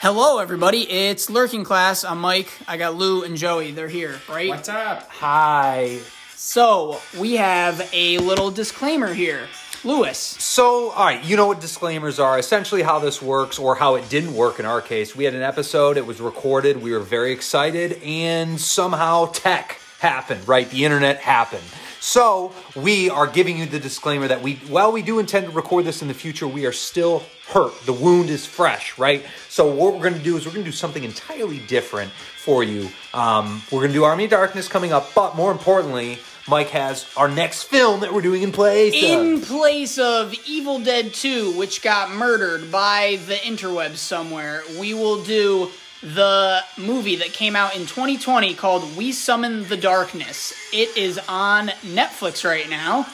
Hello, everybody. It's Lurking Class. I'm Mike. I got Lou and Joey. They're here, right? What's up? Hi. So, we have a little disclaimer here. Lewis. So, all right, you know what disclaimers are. Essentially, how this works, or how it didn't work in our case. We had an episode, it was recorded, we were very excited, and somehow tech happened, right? The internet happened. So, we are giving you the disclaimer that we, while we do intend to record this in the future, we are still hurt. The wound is fresh, right? So, what we're going to do is we're going to do something entirely different for you. Um, we're going to do Army of Darkness coming up, but more importantly, Mike has our next film that we're doing in place. of. In place of Evil Dead 2, which got murdered by the interwebs somewhere, we will do the movie that came out in 2020 called We Summon the Darkness. It is on Netflix right now.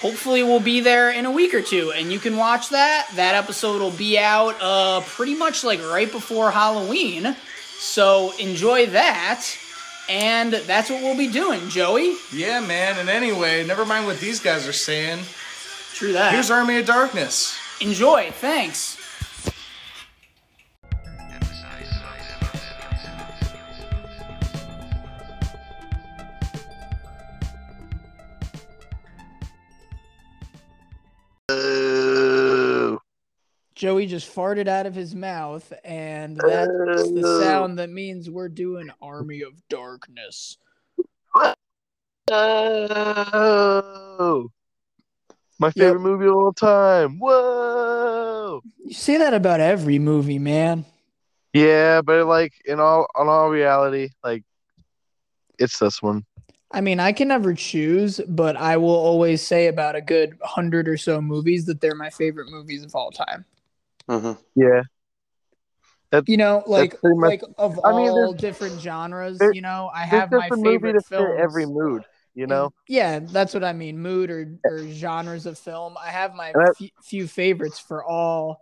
Hopefully, we'll be there in a week or two, and you can watch that. That episode will be out uh, pretty much like right before Halloween. So enjoy that. And that's what we'll be doing, Joey. Yeah, man. And anyway, never mind what these guys are saying. True that. Here's Army of Darkness. Enjoy. Thanks. Joey just farted out of his mouth, and that's the sound that means we're doing Army of Darkness. Oh, my favorite movie of all time. Whoa. You say that about every movie, man. Yeah, but like in all on all reality, like it's this one. I mean, I can never choose, but I will always say about a good hundred or so movies that they're my favorite movies of all time. Yeah. You know, like much- like of I mean, all different genres. there- you know, I have my just a movie favorite to films. every mood, you know? Yeah, that's what I mean. Mood or, or genres of film. I have my And that- few, few favorites for all,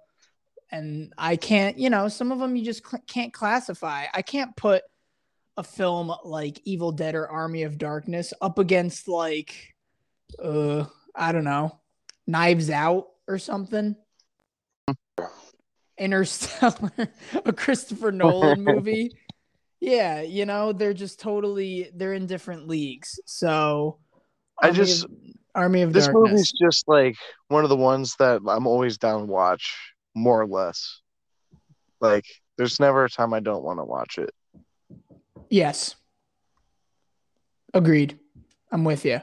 and I can't. You know, some of them you just cl- can't classify. I can't put a film like Evil Dead or Army of Darkness up against like, uh, I don't know, Knives Out or something. Interstellar, a Christopher Nolan movie. Yeah, you know, they're just totally they're in different leagues. So I Army just- of, Army of This Darkness. movie's just like one of the ones that I'm always down to watch, more or less. Like, there's never a time I don't want to watch it. Yes. Agreed. I'm with you.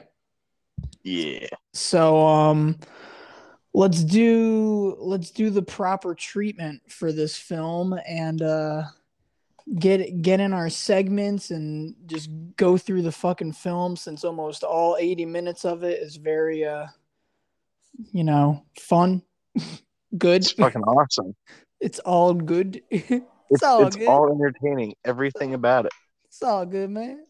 Yeah. So um let's do let's do the proper treatment for this film and uh get get in our segments and just go through the fucking film since almost all 80 minutes of it is very uh you know fun good It's fucking awesome. it's all good it's, It's, all it's good all entertaining. Everything about it. it's all good man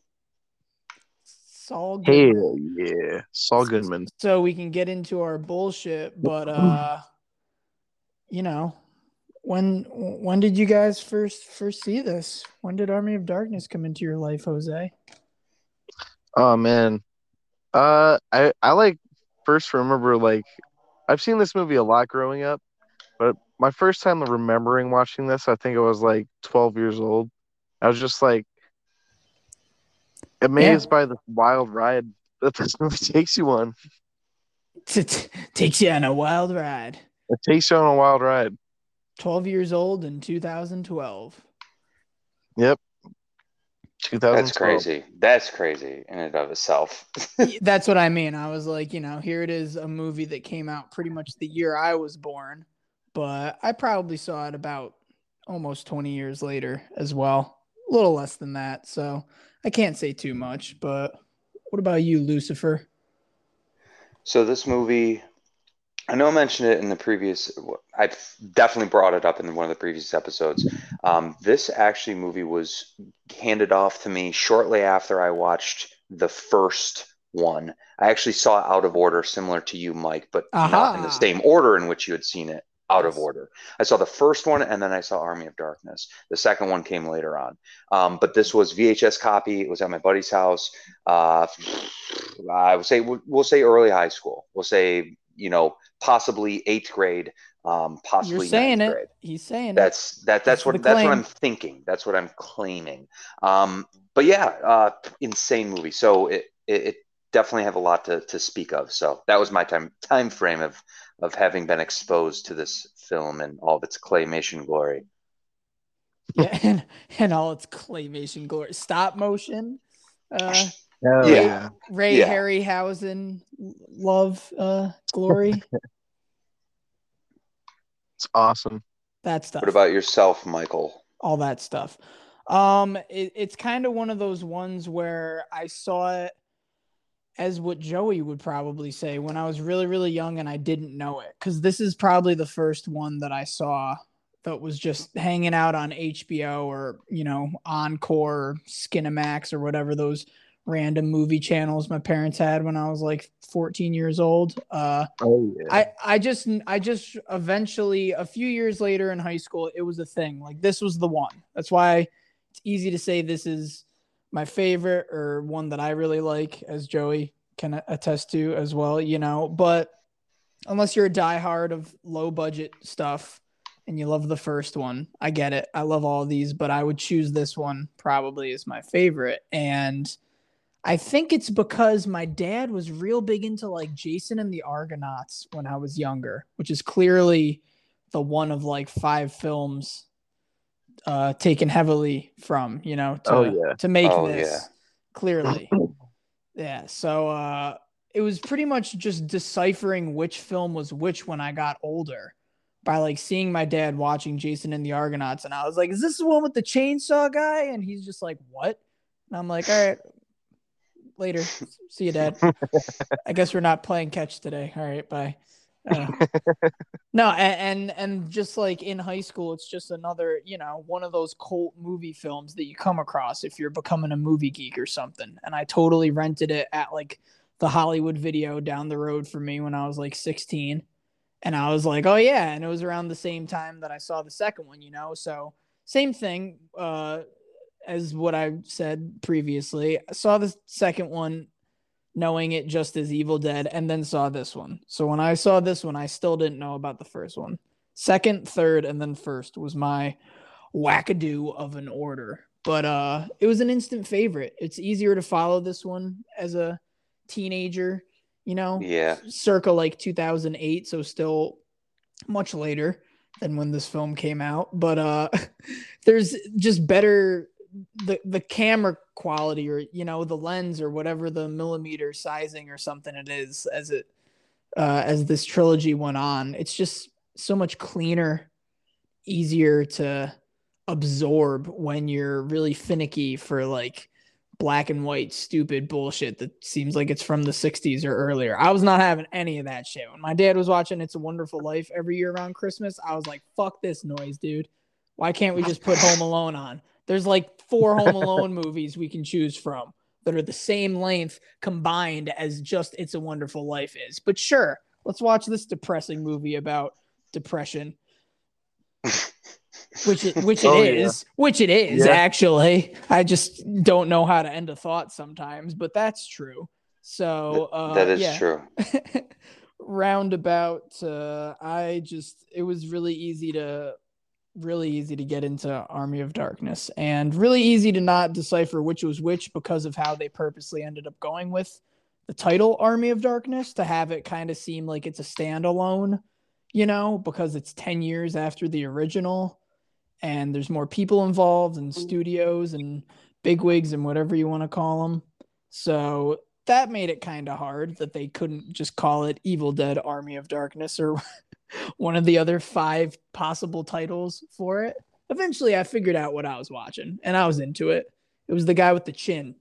it's all good. Hell yeah. Saul Goodman. so we can get into our bullshit but uh you know when when did you guys first first see this when did army of darkness come into your life jose Oh man. Uh I I like first remember like I've seen this movie a lot growing up, but my first time remembering watching this, I think I was like 12 years old. I was just like amazed by the wild ride that this movie takes you on. It takes you on a wild ride It takes you on a wild ride. 12 years old in 2012 Yep. 2012. That's crazy. That's crazy in and of itself. that's what i mean i was like you know here it is a movie that came out pretty much the year i was born but i probably saw it about almost 20 years later as well a little less than that so i can't say too much but what about you lucifer So this movie, I know I mentioned it in the previous. I definitely brought it up in one of the previous episodes. Um, this actually movie was handed off to me shortly after I watched the first one. I actually saw it out of order, similar to you, Mike, but not in the same order in which you had seen it. Out of order. I saw the first one, and then I saw Army of Darkness. The second one came later on, um, but this was VHS copy. It was at my buddy's house. Uh, I would say we'll, we'll say early high school. We'll say you know possibly eighth grade. um, possibly You're saying ninth it. grade. He's saying it. That's that. That's That's what that's what. I'm thinking. That's what I'm claiming. Um, but yeah, uh, insane movie. So it, it it definitely have a lot to to speak of. So that was my time time frame of of having been exposed to this film and all of its claymation glory. Yeah, and, and all its claymation glory, stop motion. Uh, Hell Yeah. yeah. Ray Yeah. Harryhausen love uh, glory. It's awesome. that stuff. What about yourself, Michael? all that stuff. Um, it, it's kind of one of those ones where I saw it as what Joey would probably say when I was really, really young and I didn't know it. Because this is probably the first one that I saw that was just hanging out on HBO or, you know, Encore or Skinamax or whatever those random movie channels my parents had when I was like 14 years old. Uh, Oh yeah. I I just I just eventually a few years later in high school it was a thing. Like this was the one. That's why it's easy to say this is my favorite or one that I really like as Joey can attest to as well, you know, but unless you're a diehard of low budget stuff and you love the first one, I get it. I love all these, but I would choose this one probably as my favorite and I think it's because my dad was real big into like Jason and the Argonauts when I was younger, which is clearly the one of like five films uh taken heavily from, you know, to Oh, yeah. to make Oh, this yeah. clearly. yeah, so uh it was pretty much just deciphering which film was which when I got older by like seeing my dad watching Jason and the Argonauts and I was like, "Is this the one with the chainsaw guy?" and he's just like, "What?" And I'm like, "All right, later. See you, Dad. I guess we're not playing catch today. All right, bye. No, and, and and just like in high school, it's just another, you know, one of those cult movie films that you come across if you're becoming a movie geek or something. And I totally rented it at like the Hollywood video down the road for me when I was like 16. And I was like, oh yeah. And it was around the same time that I saw the second one, you know? So same thing. Uh as what I said previously. I saw the second one knowing it just as Evil Dead and then saw this one. So when I saw this one, I still didn't know about the first one. Second, third, and then first was my wackadoo of an order. But uh it was an instant favorite. It's easier to follow this one as a teenager, you know, Yeah. circa like 2008, so still much later than when this film came out. But uh there's just better the the camera quality or you know the lens or whatever the millimeter sizing or something it is as it uh as this trilogy went on it's just so much cleaner easier to absorb when you're really finicky for like black and white stupid bullshit that seems like it's from the 60s or earlier. I was not having any of that shit. When my dad was watching it's a wonderful life every year around christmas i was like fuck this noise dude. Why can't we just put home alone on there's like four Home Alone movies we can choose from that are the same length combined as just It's a Wonderful Life is. But sure, let's watch this depressing movie about depression. which it which it is, Oh, yeah. which it is Yeah. actually. I just don't know how to end a thought sometimes, but that's true. So uh, that is yeah true. roundabout uh i just it was really easy to really easy to get into army of darkness and really easy to not decipher which was which because of how they purposely ended up going with the title army of darkness to have it kind of seem like it's a standalone you know because it's 10 years after the original and there's more people involved and mm. studios and bigwigs and whatever you want to call them so that made it kind of hard that they couldn't just call it Evil Dead Army of Darkness or one of the other five possible titles for it. Eventually, I figured out what I was watching and I was into it. It was the guy with the chin.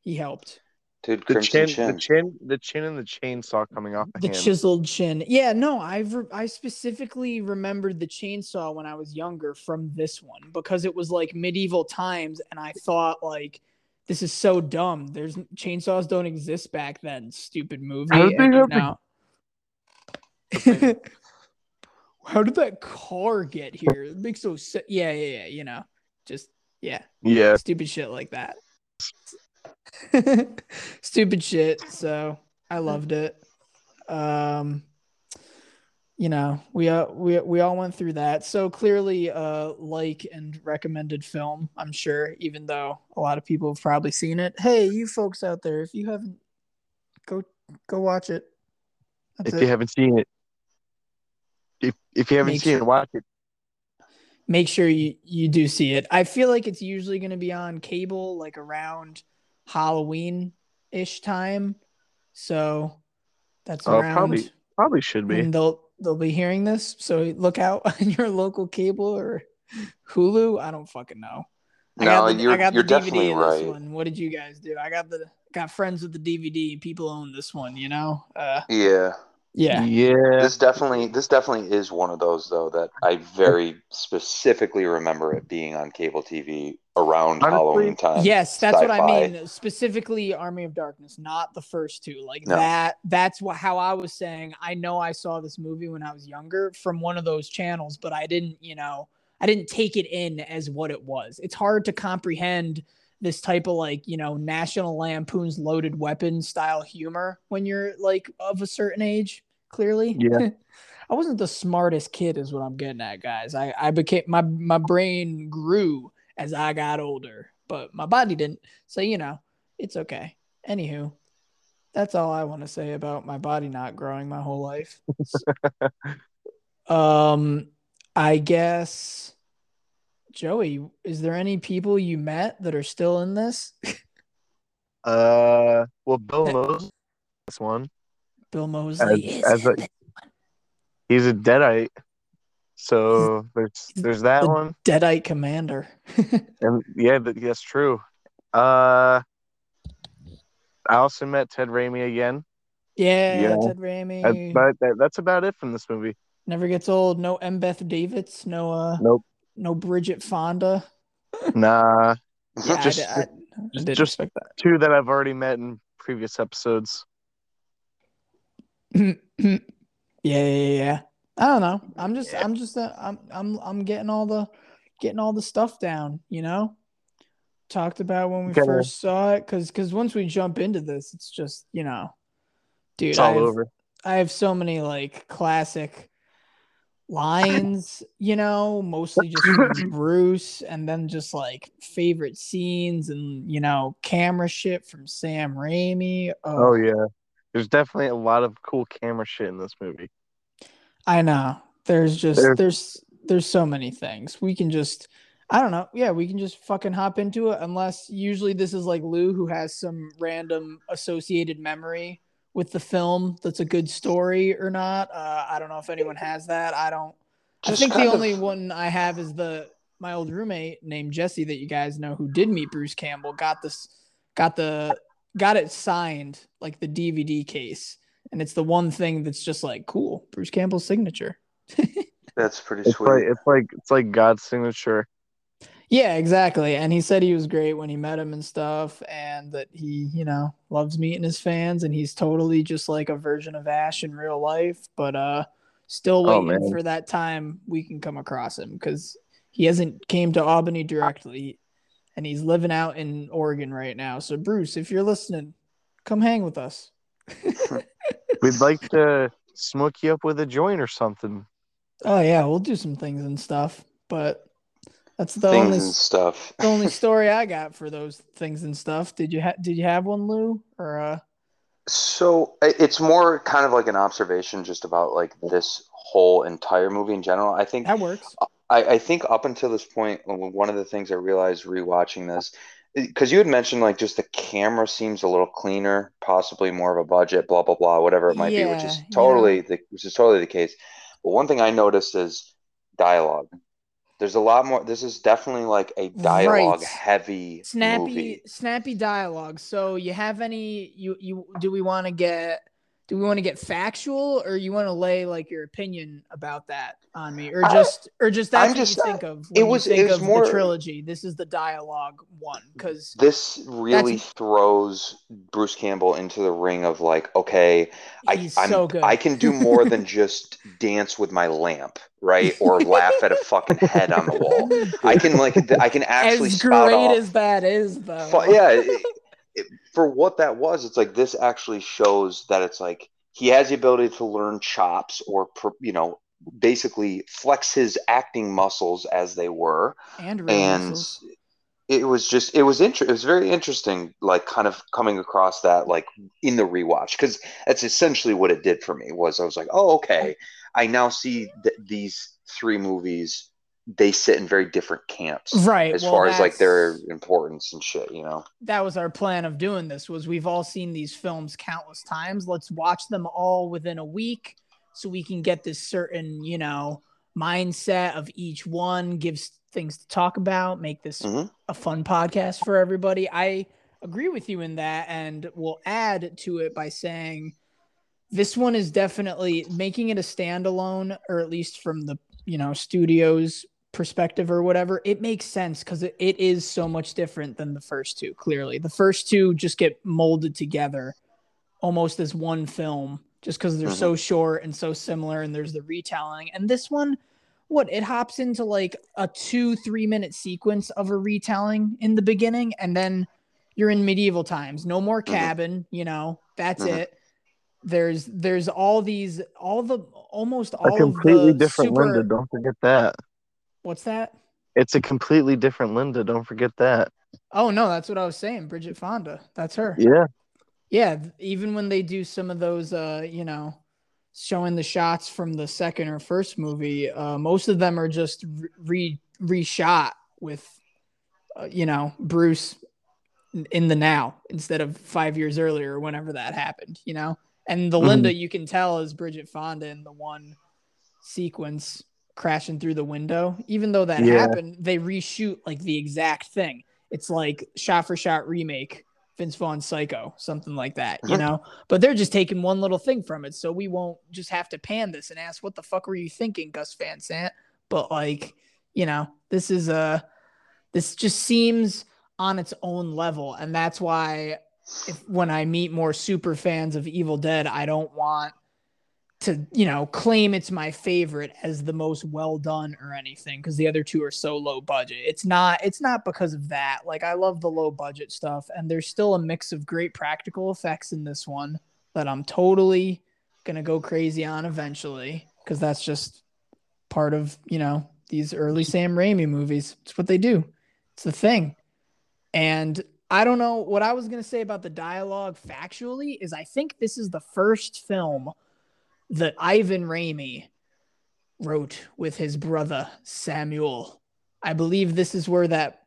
He helped. Dude, The chin, Chin. the chin, the chin, and the chainsaw coming off the, The hand. chiseled chin. Yeah, no, I re- I specifically remembered the chainsaw when I was younger from this one because it was like medieval times and I thought like this is so dumb. There's chainsaws don't exist back then. Stupid movie. How did they And have the- now- How did that car get here? It makes no sense. Yeah, yeah, yeah. You know, just yeah, Yeah, stupid shit like that. stupid shit. So I loved it. Um, you know, we uh, we we all went through that. So clearly, uh, like and recommended film. I'm sure, even though a lot of people have probably seen it. Hey, you folks out there, if you haven't, go go watch it. That's if it. you haven't seen it, if if you haven't Make seen sure- it, watch it. make sure you you do see it. I feel like it's usually going to be on cable like around Halloween ish time. So that's Oh, around probably probably should be. And they'll they'll be hearing this. So look out on your local cable or Hulu. I don't fucking know. I No, got the, you're I got you're the definitely DVD of this right. one. What did you guys do? I got the got friends with the DVD. People own this one. You know. Uh, Yeah. Yeah. Yeah. This definitely this definitely is one of those though that I very specifically remember it being on cable TV around Honestly, Halloween time. Yes, that's what I mean. Specifically, Army of Darkness, not the first two. Like No. that. That's what how I was saying. I know I saw this movie when I was younger from one of those channels, but I didn't. You know, I didn't take it in as what it was. It's hard to comprehend this type of like you know National Lampoon's Loaded Weapon style humor when you're like of a certain age. Clearly, Yeah. I wasn't the smartest kid, is what I'm getting at, guys. I I became my my brain grew as I got older, but my body didn't. So, you know, it's okay. Anywho, that's all I want to say about my body not growing my whole life. um, I guess, Joey, is there any people you met that are still in this? Uh, well, Bill knows this one. Bill Moseley As- is as a-. He's a deadite. So there's there's that the- one, Deadite Commander. and yeah, th- that's true. Uh, I also met Ted Raimi again. yeah, Yeah. Ted Raimi. That, but that, that's about it from this movie. Never gets old. No Embeth Davidtz. No, uh, Nope. No Bridget Fonda. Nah, Yeah, Just- I, I, I did just- expect that. two that I've already met in previous episodes. yeah, yeah, yeah, yeah. I don't know. I'm just, I'm just, uh, I'm, I'm, I'm getting all the, getting all the stuff down. You know, talked about when we Gotta- first saw it, because, because once we jump into this, it's just, you know, dude, It's I all have, over. I have so many like classic lines, you know, mostly just from Bruce, and then just like favorite scenes and you know camera shit from Sam Raimi. Oh yeah, there's definitely a lot of cool camera shit in this movie. I know. There's just There- there's there's so many things. We can just I don't know. Yeah, we can just fucking hop into it unless usually this is like Lou who has some random associated memory with the film that's a good story or not. Uh, I don't know if anyone has that. I don't I think the of- only one I have is the my old roommate named Jesse that you guys know who did meet Bruce Campbell got this got the got it signed like the DVD case and it's the one thing that's just like cool Bruce Campbell's signature. That's pretty It's sweet. like it's like it's like God's signature. Yeah, exactly. And he said he was great when he met him and stuff, and that he, you know, loves meeting his fans, and he's totally just like a version of Ash in real life. But uh, still Oh, waiting man. for that time we can come across him because he hasn't came to Albany directly, and he's living out in Oregon right now. So Bruce, if you're listening, come hang with us. We'd like to smoke you up with a joint or something. Oh yeah, we'll do some things and stuff, but that's the Things only and stuff. the only story I got for those things and stuff. Did you ha- did you have one, Lou? Or uh So it's more kind of like an observation just about like this whole entire movie in general. I think that works. I, I think up until this one of the things I realized rewatching this, because you had mentioned like just the camera seems a little cleaner, possibly more of a budget, blah blah blah, whatever it might be, which is Yeah, totally the which is totally the case. But one thing I noticed is dialogue. There's a lot more. This is definitely like a dialogue Right. heavy Snappy movie. snappy dialogue. So you have any you you do we want to get do we want to get factual or you want to lay like your opinion about that on me or I- just or just that's I'm what just- you think of when it was- you it think was of more- the trilogy. This is the dialogue one because This really throws Bruce Campbell into the ring of like, okay, I, so. I can do more than just dance with my lamp, right? Or laugh at a fucking head on the wall. I can like, I can actually as great off. as that is though. yeah, for what that was, it's like this actually shows that it's like he has the ability to learn chops or you know basically flex his acting muscles as they were. And and it was just it was inter- it was very interesting like kind of coming across that like in the rewatch because that's essentially what it did for me was i was like oh okay i now see th- these three movies they sit in very different camps Right, as well, far as like their importance and shit you know? That was our plan of doing this was we've all seen these films countless times. Let's watch them all within a week so we can get this certain you know mindset of each one gives things to talk about make this Mhm. a fun podcast for everybody. I agree with you in that and we'll add to it by saying this one is definitely making it a standalone or at least from the you know studios perspective or whatever it makes sense because it, it is so much different than the first two clearly the first two just get molded together almost as one film just because they're so short and so similar and there's the retelling and this one what it hops into like a two three minute sequence of a retelling in the beginning and then you're in medieval times no more cabin you know that's Mhm. it there's there's all these all the almost all A completely different super, Linda. Don't forget that. What's that It's a completely different Linda. Don't forget that. oh no that's what i was saying bridget fonda that's her Yeah. yeah even when they do some of those uh you know showing the shots from the second or first movie uh most of them are just re reshot with uh, you know bruce in- the now instead of five years earlier or whenever that happened you know and the Mhm. linda you can tell is bridget fonda in the one sequence crashing through the window even though that Yeah. happened they reshoot like the exact thing it's like shot for shot remake Vince Vaughn Psycho, something like that, you Mhm. know. But they're just taking one little thing from it, so we won't just have to pan this and ask, "What the fuck were you thinking, Gus Van Sant?" But like, you know, this is a this just seems on its own level, and that's why if when I meet more super fans of Evil Dead, I don't want to, you know, claim it's my favorite as the most well done or anything because the other two are so low budget. It's not it's not because of that. Like I love the low budget stuff and there's still a mix of great practical effects in this one that I'm totally to go crazy on eventually because that's just part of, you know, these early Sam Raimi movies. It's what they do. It's the thing. And I don't know what I was going to say about the dialogue factually is I think this is the first film that Ivan Raimi wrote with his brother Samuel. I believe this is where that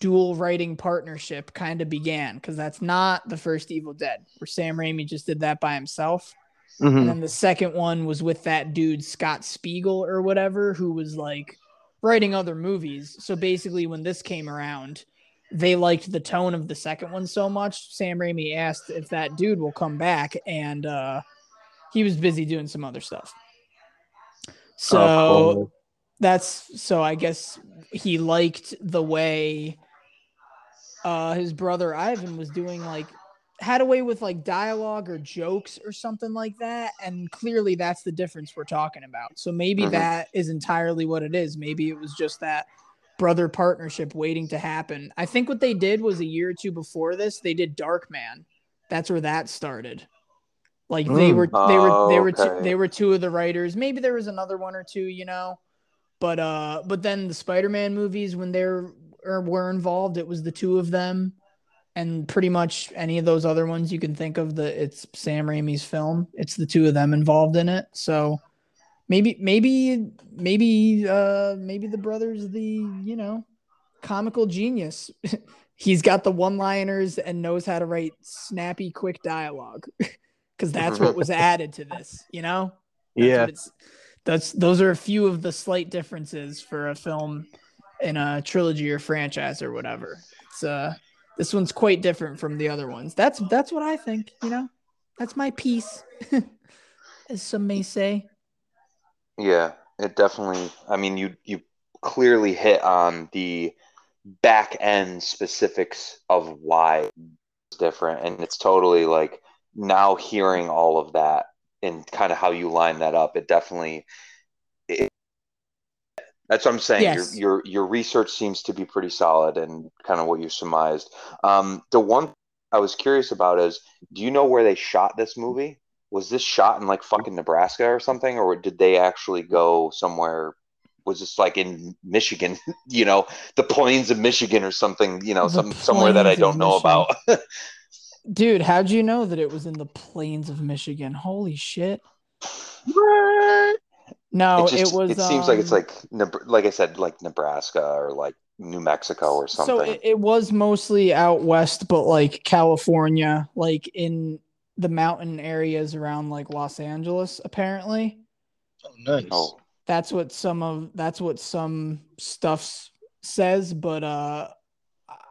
dual writing partnership kind of began because that's not the first Evil Dead, where Sam Raimi just did that by himself. And Mhm. then the second one was with that dude Scott Spiegel or whatever, who was like writing other movies. So basically, when this came around, they liked the tone of the second one so much. Sam Raimi asked if that dude will come back, and uh, he was busy doing some other stuff. So Oh, cool. that's so I guess he liked the way uh his brother Ivan was doing like had a way with like dialogue or jokes or something like that and clearly that's the difference we're talking about. So maybe Mhm. that is entirely what it is. Maybe it was just that brother partnership waiting to happen. I think what they did was a year or two before this, they did Darkman. That's where that started. Like they Mm. were they were they Oh, were two, they were two of the writers. Maybe there was another one or two, you know. But uh but then the Spider-Man movies when they're or were involved, it was the two of them and pretty much any of those other ones you can think of the it's Sam Raimi's film. It's the two of them involved in it. So maybe maybe maybe uh maybe the brother's the, you know, comical genius. He's got the one-liners and knows how to write snappy quick dialogue cuz that's what was added to this, you know? That's Yeah. it's that's those are a few of the slight differences for a film in a trilogy or franchise or whatever. It's uh this one's quite different from the other ones. That's that's what I think, you know. That's my piece. As some may say. Yeah, it definitely. I mean, you you clearly hit on the back end specifics of why it's different, and it's totally like now hearing all of that and kind of how you line that up. It definitely. It, that's what I'm saying. Yes. Your your your research seems to be pretty solid and kind of what you surmised. Um, the one I was curious about is, do you know where they shot this movie? was this shot in like fucking Nebraska or something, or did they actually go somewhere? Was this like in Michigan? You know, the plains of Michigan or something? You know, The some somewhere that I don't know about. Dude, how'd you know that it was in the plains of Michigan? Holy shit. What? No, it, just, it was. It seems like it's um, like like I said, like Nebraska or like New Mexico or something. So it, it was mostly out west, but like California, like in the mountain areas around like Los Angeles, apparently. Oh, nice. oh, That's what some of that's what some stuff says, but uh I-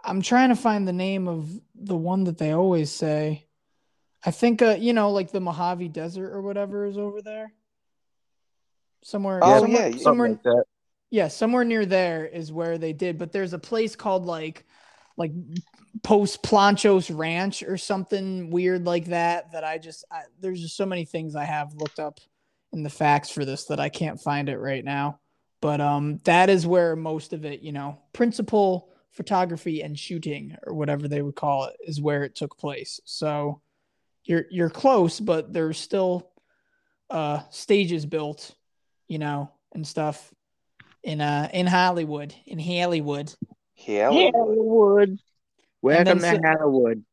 I'm trying to find the name of the one that they always say. I think uh you know like the Mojave Desert or whatever is over there. Somewhere Oh, somewhere, yeah, yeah. Somewhere like that. yeah, somewhere near there is where they did, but there's a place called like like Post Planchos Ranch or something weird like that that I just I, there's just so many things I have looked up in the facts for this that I can't find it right now. But um that is where most of it, you know, principal photography and shooting or whatever they would call it is where it took place. So you're you're close, but there's still uh stages built, you know, and stuff in uh in Hollywood, in Hollywood. yeah. Hollywood. Welcome to then Hollywood.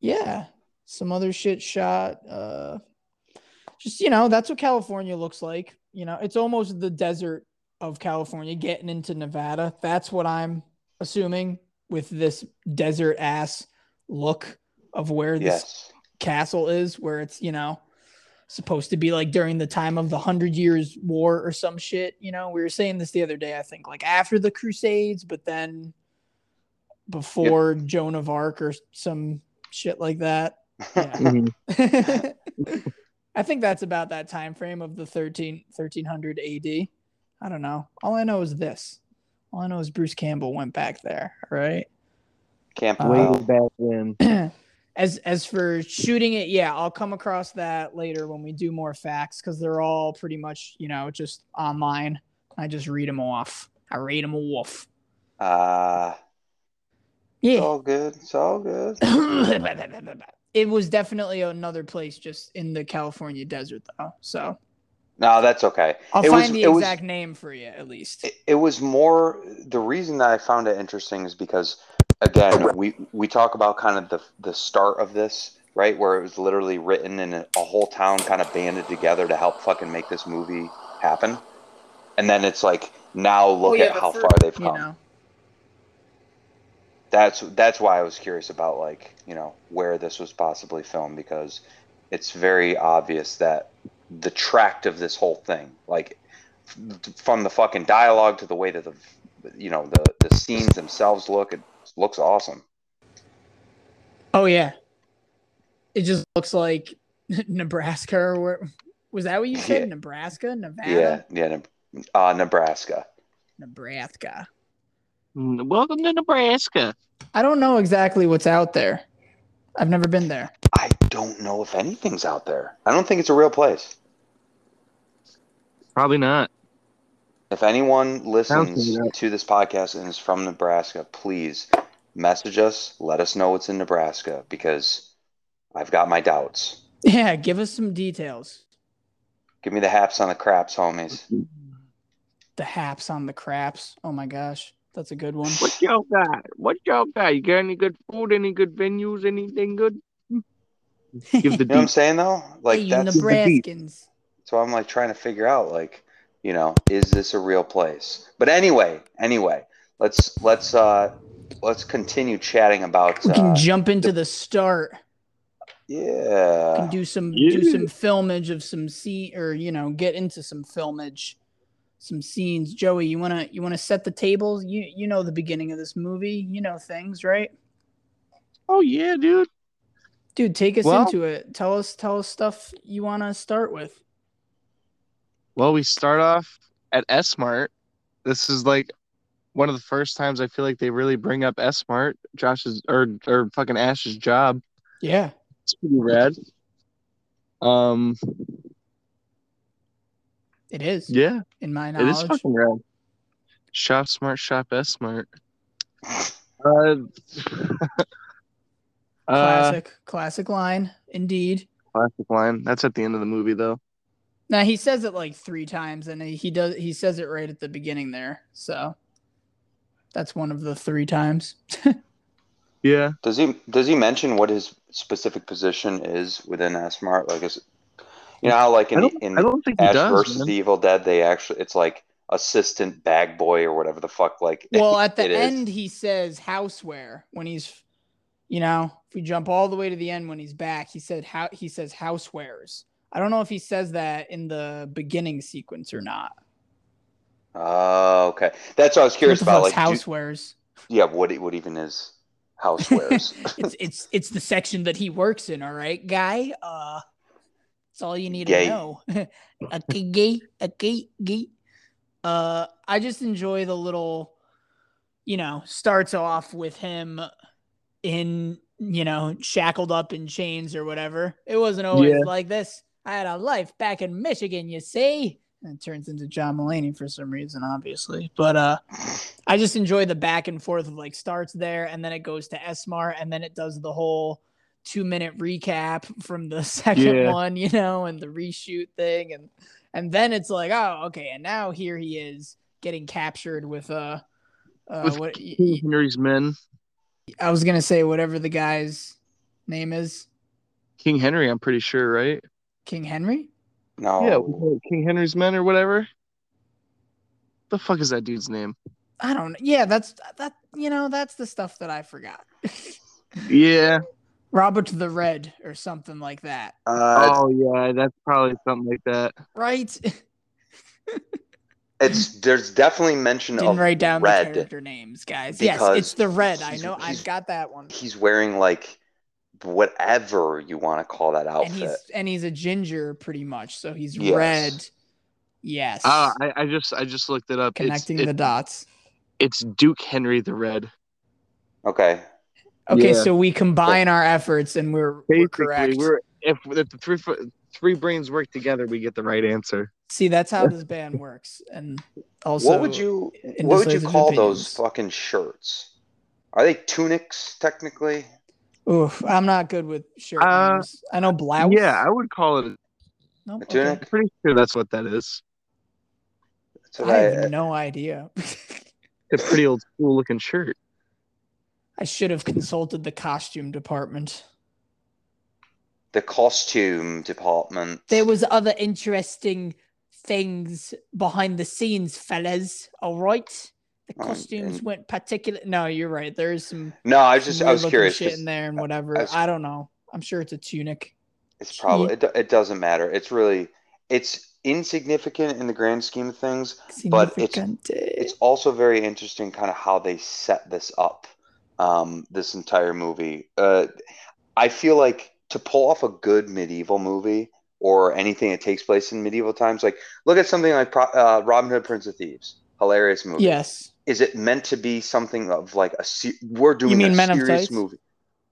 Yeah. Some other shit shot. Uh just you know, that's what California looks like. You know, it's almost the desert of California getting into Nevada. That's what I'm assuming with this desert ass look of where this Yes. castle is, where it's, you know, supposed to be like during the time of the Hundred Years' War or some shit. You know, we were saying this the other day, I think, like after the Crusades, but then before Joan of Arc or some shit like that. Yeah. Mhm. I think that's about that time frame of the 13, 1300 AD. I don't know. All I know is this. All I know is Bruce Campbell went back there. right? Camp Uh, Way Wow. back when. as as for shooting it, yeah, I'll come across that later when we do more facts because they're all pretty much you know just online. I just read them off. I read them off. Uh, it's Yeah. all good. It's all good. it was definitely another place just in the California desert though. So No, that's okay. I'll It find was- the it was- exact name for you at least. It, it was more the reason that I found it interesting is because again we we talk about kind of the the start of this right where it was literally written and a, whole town kind of banded together to help fucking make this movie happen, and then it's like now look Oh, yeah, at how fir- far they've you come. know. That's that's why I was curious about like you know where this was possibly filmed because it's very obvious that the tract of this whole thing, like f- from the fucking dialogue to the way that the you know the the scenes themselves look, it looks awesome. Oh yeah. It just looks like Nebraska or where was that what you said? Yeah. Nebraska? Nevada? Yeah, yeah, Ne- uh, Nebraska. Nebraska. Mm, Welcome to Nebraska. I don't know exactly what's out there. I've never been there. I don't know if anything's out there. I don't think it's a real place. Probably not. If anyone listens to this podcast and is from Nebraska, please message us. Let us know what's in Nebraska because I've got my doubts. Yeah, give us some details. Give me the haps on the craps, homies. The haps on the craps. Oh my gosh. That's a good one. What y'all got? What y'all got? You got any good food? Any good venues? Anything good? Give the You know what I'm saying though? Like hey, you that's Nebraskans. so I'm like trying to figure out like, you know, is this a real place? But anyway, anyway, let's let's uh let's continue chatting about We can uh, jump into the start. Yeah. can do some do some filmage of some scene or you know, get into some filmage, some scenes. Joey, you wanna you wanna set the tables? You you know the beginning of this movie. You know things, right? Oh yeah, dude. Dude, take us Well- into it. Tell us tell us stuff you wanna start with. Well, we start off at S Mart. This is like one of the first times I feel like they really bring up S Mart, Josh's or or fucking Ash's job. Yeah. It's pretty rad. Um, It is. yeah, In my knowledge. it is fucking rad. Shop smart, shop Smart. Uh, Uh, classic, classic line, indeed. classic line. That's at the end of the movie, though. Now he says it like three times, and he does. He says it right at the beginning there. So that's one of the three times. Yeah. Does he does he mention what his specific position is within S-Mart? Like, is you know how like I in, don't, in I don't think he Ash does. versus man. the Evil Dead, they actually it's like assistant bag boy or whatever the fuck. Like, well, at the it is. end, he says houseware when he's, you know, if we jump all the way to the end when he's back, he said how he says housewares. I don't know if he says that in the beginning sequence or not. Oh, okay. That's what I was curious about. Like, do- housewares? yeah, what what even is housewares? it's it's it's the section that he works in. All right, guy. Uh, that's all you need Gay. to know. okay, gay, okay, gay. Uh, I just enjoy the little, you know, starts off with him in, you know, shackled up in chains or whatever. It wasn't always Yeah. like this. I had a life back in Michigan, you see. And it turns into John Mulaney for some reason, obviously. But uh I just enjoy the back and forth of like starts there and then it goes to S-Mart and then it does the whole two minute recap from the second Yeah. one, you know, and the reshoot thing and and then it's like, oh, okay, and now here he is getting captured with uh uh With what Henry's men. I was gonna say whatever the guy's name is. King Henry, I'm pretty sure, right? King Henry? no. Yeah, King Henry's men or whatever. The fuck is that dude's name? I don't know. Yeah, that's that you know, that's the stuff that I forgot. Yeah. Robert the Red or something like that. Uh, oh yeah, that's probably something like that. Right? it's there's definitely mention Didn't of write down the red. character names, guys. Yes, because it's the red. I know I've got that one. He's wearing like whatever you want to call that And outfit. he's and he's a ginger pretty much, so he's Yes. red. Yes. Uh, I, I just I just looked it up. It's- Connecting it- the dots. It's Duke Henry the Red. Okay. Okay, Yeah. so we combine our efforts and we're, we're correct. we're if, if the three three brains work together, we get the right answer. See, that's how this band works. And also what would you what would you indecisive call those fucking shirts? Are they tunics technically? Oof, I'm not good with shirt Uh, names. I know blouse. Yeah, I would call it. Nope, A okay. tunic? I'm pretty sure that's what that is. That's what I I, have no idea. It's a pretty old school looking shirt. I should have consulted the costume department. the costume department. There was other interesting things behind the scenes, fellas. All right, the Um, costumes and- went particular. No, you're right. There is some. no, I was just I was curious. in there and whatever. I I, don't know. I'm sure it's a tunic. It's probably it, it doesn't matter. It's really it's insignificant in the grand scheme of things. But it's- It's also very interesting, kind of how they set this up. Um, this entire movie. Uh, I feel like to pull off a good medieval movie or anything that takes place in medieval times, like look at something like Pro- uh, Robin Hood, Prince of Thieves, hilarious movie. yes. Is it meant to be something of like a se- we're doing mean a Men serious movie?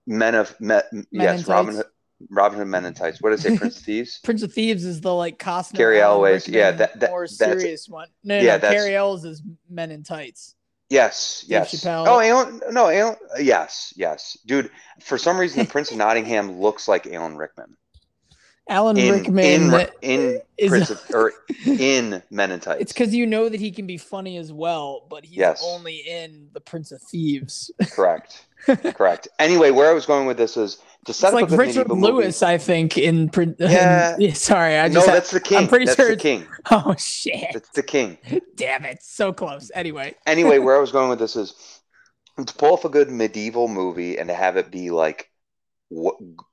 Men of me, yes, Robin Hood, Robin Hood, Men in Tights. What did I say, Prince of Thieves? Prince of Thieves is the like Costner. Gary Alan Elway's- yeah, that- that- more that's- serious one. No, yeah, no, that's- Cary Elwes is Men in Tights. Yes, Dave yes. Chappelle. Oh, Alan, no, Alan, yes, yes, dude. For some reason, the Prince of Nottingham looks like Alan Rickman Alan in Rickman in in is- Prince or in Men in Tights. It's because you know that he can be funny as well, but he's Yes. only in the Prince of Thieves. correct, correct. Anyway, where I was going with this is to It's set up like Richard medieval movie- Lewis, I think, in Prin- Yeah. in- sorry, I no, that's the king. I'm pretty that's sure the king. oh shit, That's the king. damn it, so close. Anyway, Anyway, where I was going with this is to pull off a good medieval movie and to have it be like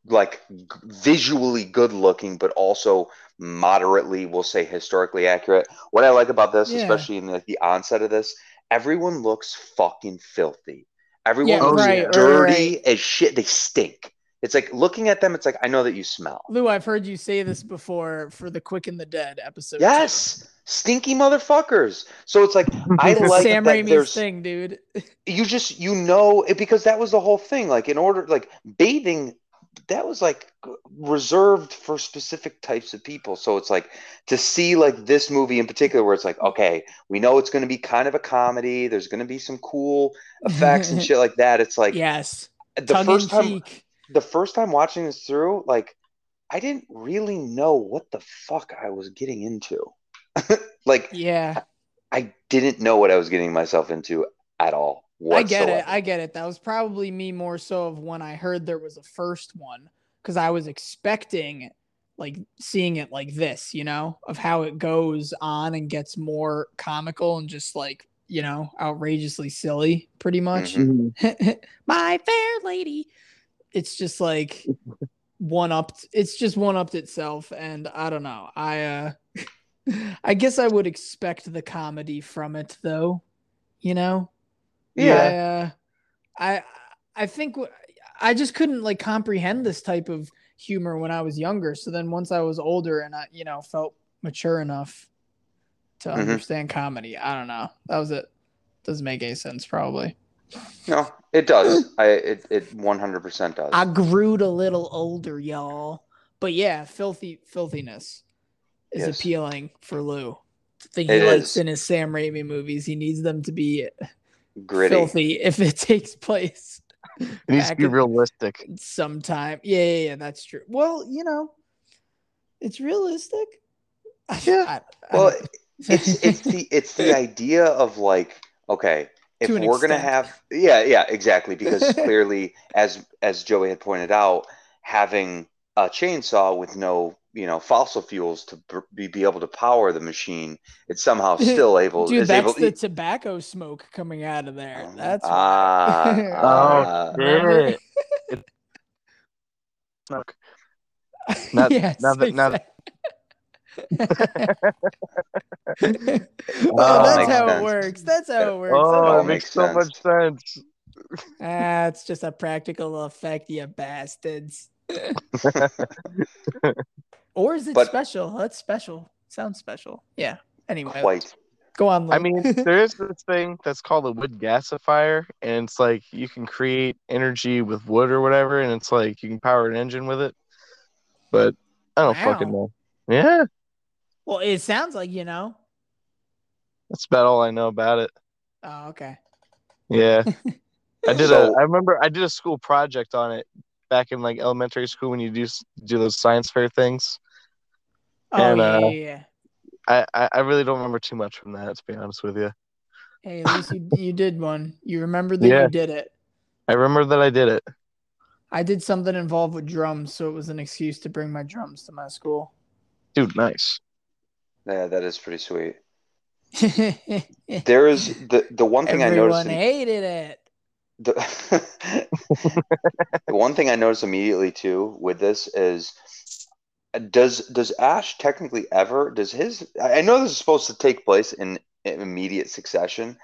like visually good looking but also moderately we'll say historically accurate what i like about this Yeah. especially in the, the onset of this everyone looks fucking filthy everyone Yeah, looks right, dirty right. as shit they stink it's like looking at them it's like i know that you smell Lou, I've heard you say this before for the Quick and the Dead episode. two. yes stinky motherfuckers so it's like i like Sam that Raimi's there's thing, dude. you just you know it because that was the whole thing like in order like bathing that was like reserved for specific types of people so it's like to see like this movie in particular where it's like okay we know it's going to be kind of a comedy there's going to be some cool effects and shit like that it's like yes, the tongue first time cheek. The first time watching this through like I didn't really know what the fuck I was getting into. like Yeah, I didn't know what I was getting myself into at all. I get it. I get it. That was probably me more so of when I heard there was a first one because I was expecting like seeing it like this, you know, of how it goes on and gets more comical and just like, you know, outrageously silly, pretty much. Mhm. My fair lady. It's just like one up it's just one upped itself and I don't know. I uh I guess I would expect the comedy from it though, you know? Yeah. I, uh, I I think i just couldn't like comprehend this type of humor when I was younger. So then once I was older and I, you know, felt mature enough to Mhm. understand comedy, I don't know. That was it. Doesn't make any sense probably. No, it does. I it it one hundred percent does. I grew a little older, y'all. But yeah, filthy filthiness is Yes. appealing for Lou. The thing he It likes is. in his Sam Raimi movies, he needs them to be Gritty. filthy if it takes place It needs to be realistic. sometime. Yeah, yeah, yeah, that's true. Well, you know, it's realistic. Yeah. I- I Well, don't- it's it's the it's the idea of like okay if To we're gonna have yeah yeah exactly because clearly as as Joey had pointed out having a chainsaw with no you know fossil fuels to be, be able to power the machine it's somehow still able Dude, is that's able the tobacco smoke coming out of there. That's why. ah, ah. Remember? It- Smoke. Now- yes, now that- exactly. Oh, well, that's makes how it works. That's how it works. Oh, it makes makes so sense. much sense. Ah, it's just a practical effect, you bastards. or is it But- special? That's special. Sounds special. Yeah. Anyway, quite go on. I mean, there is this thing that's called a wood gasifier, and it's like you can create energy with wood or whatever, and it's like you can power an engine with it. But I don't fucking know. Yeah, well, it sounds like you know. that's about all I know about it. Oh, okay. Yeah, I did So- a. I remember I did a school project on it back in like elementary school when you do do those science fair things. Oh And, yeah, uh, yeah, yeah. I, I I really don't remember too much from that, to be honest with you. Hey, at least you, you did one. You remember that Yeah. you did it. I remember that I did it. I did something involved with drums, so it was an excuse to bring my drums to my school. Dude, nice. Yeah that is pretty sweet there is the the one thing I noticed in- hated it. the, the one thing I noticed immediately too with this is does does Ash technically ever does his I know this is supposed to take place in immediate succession.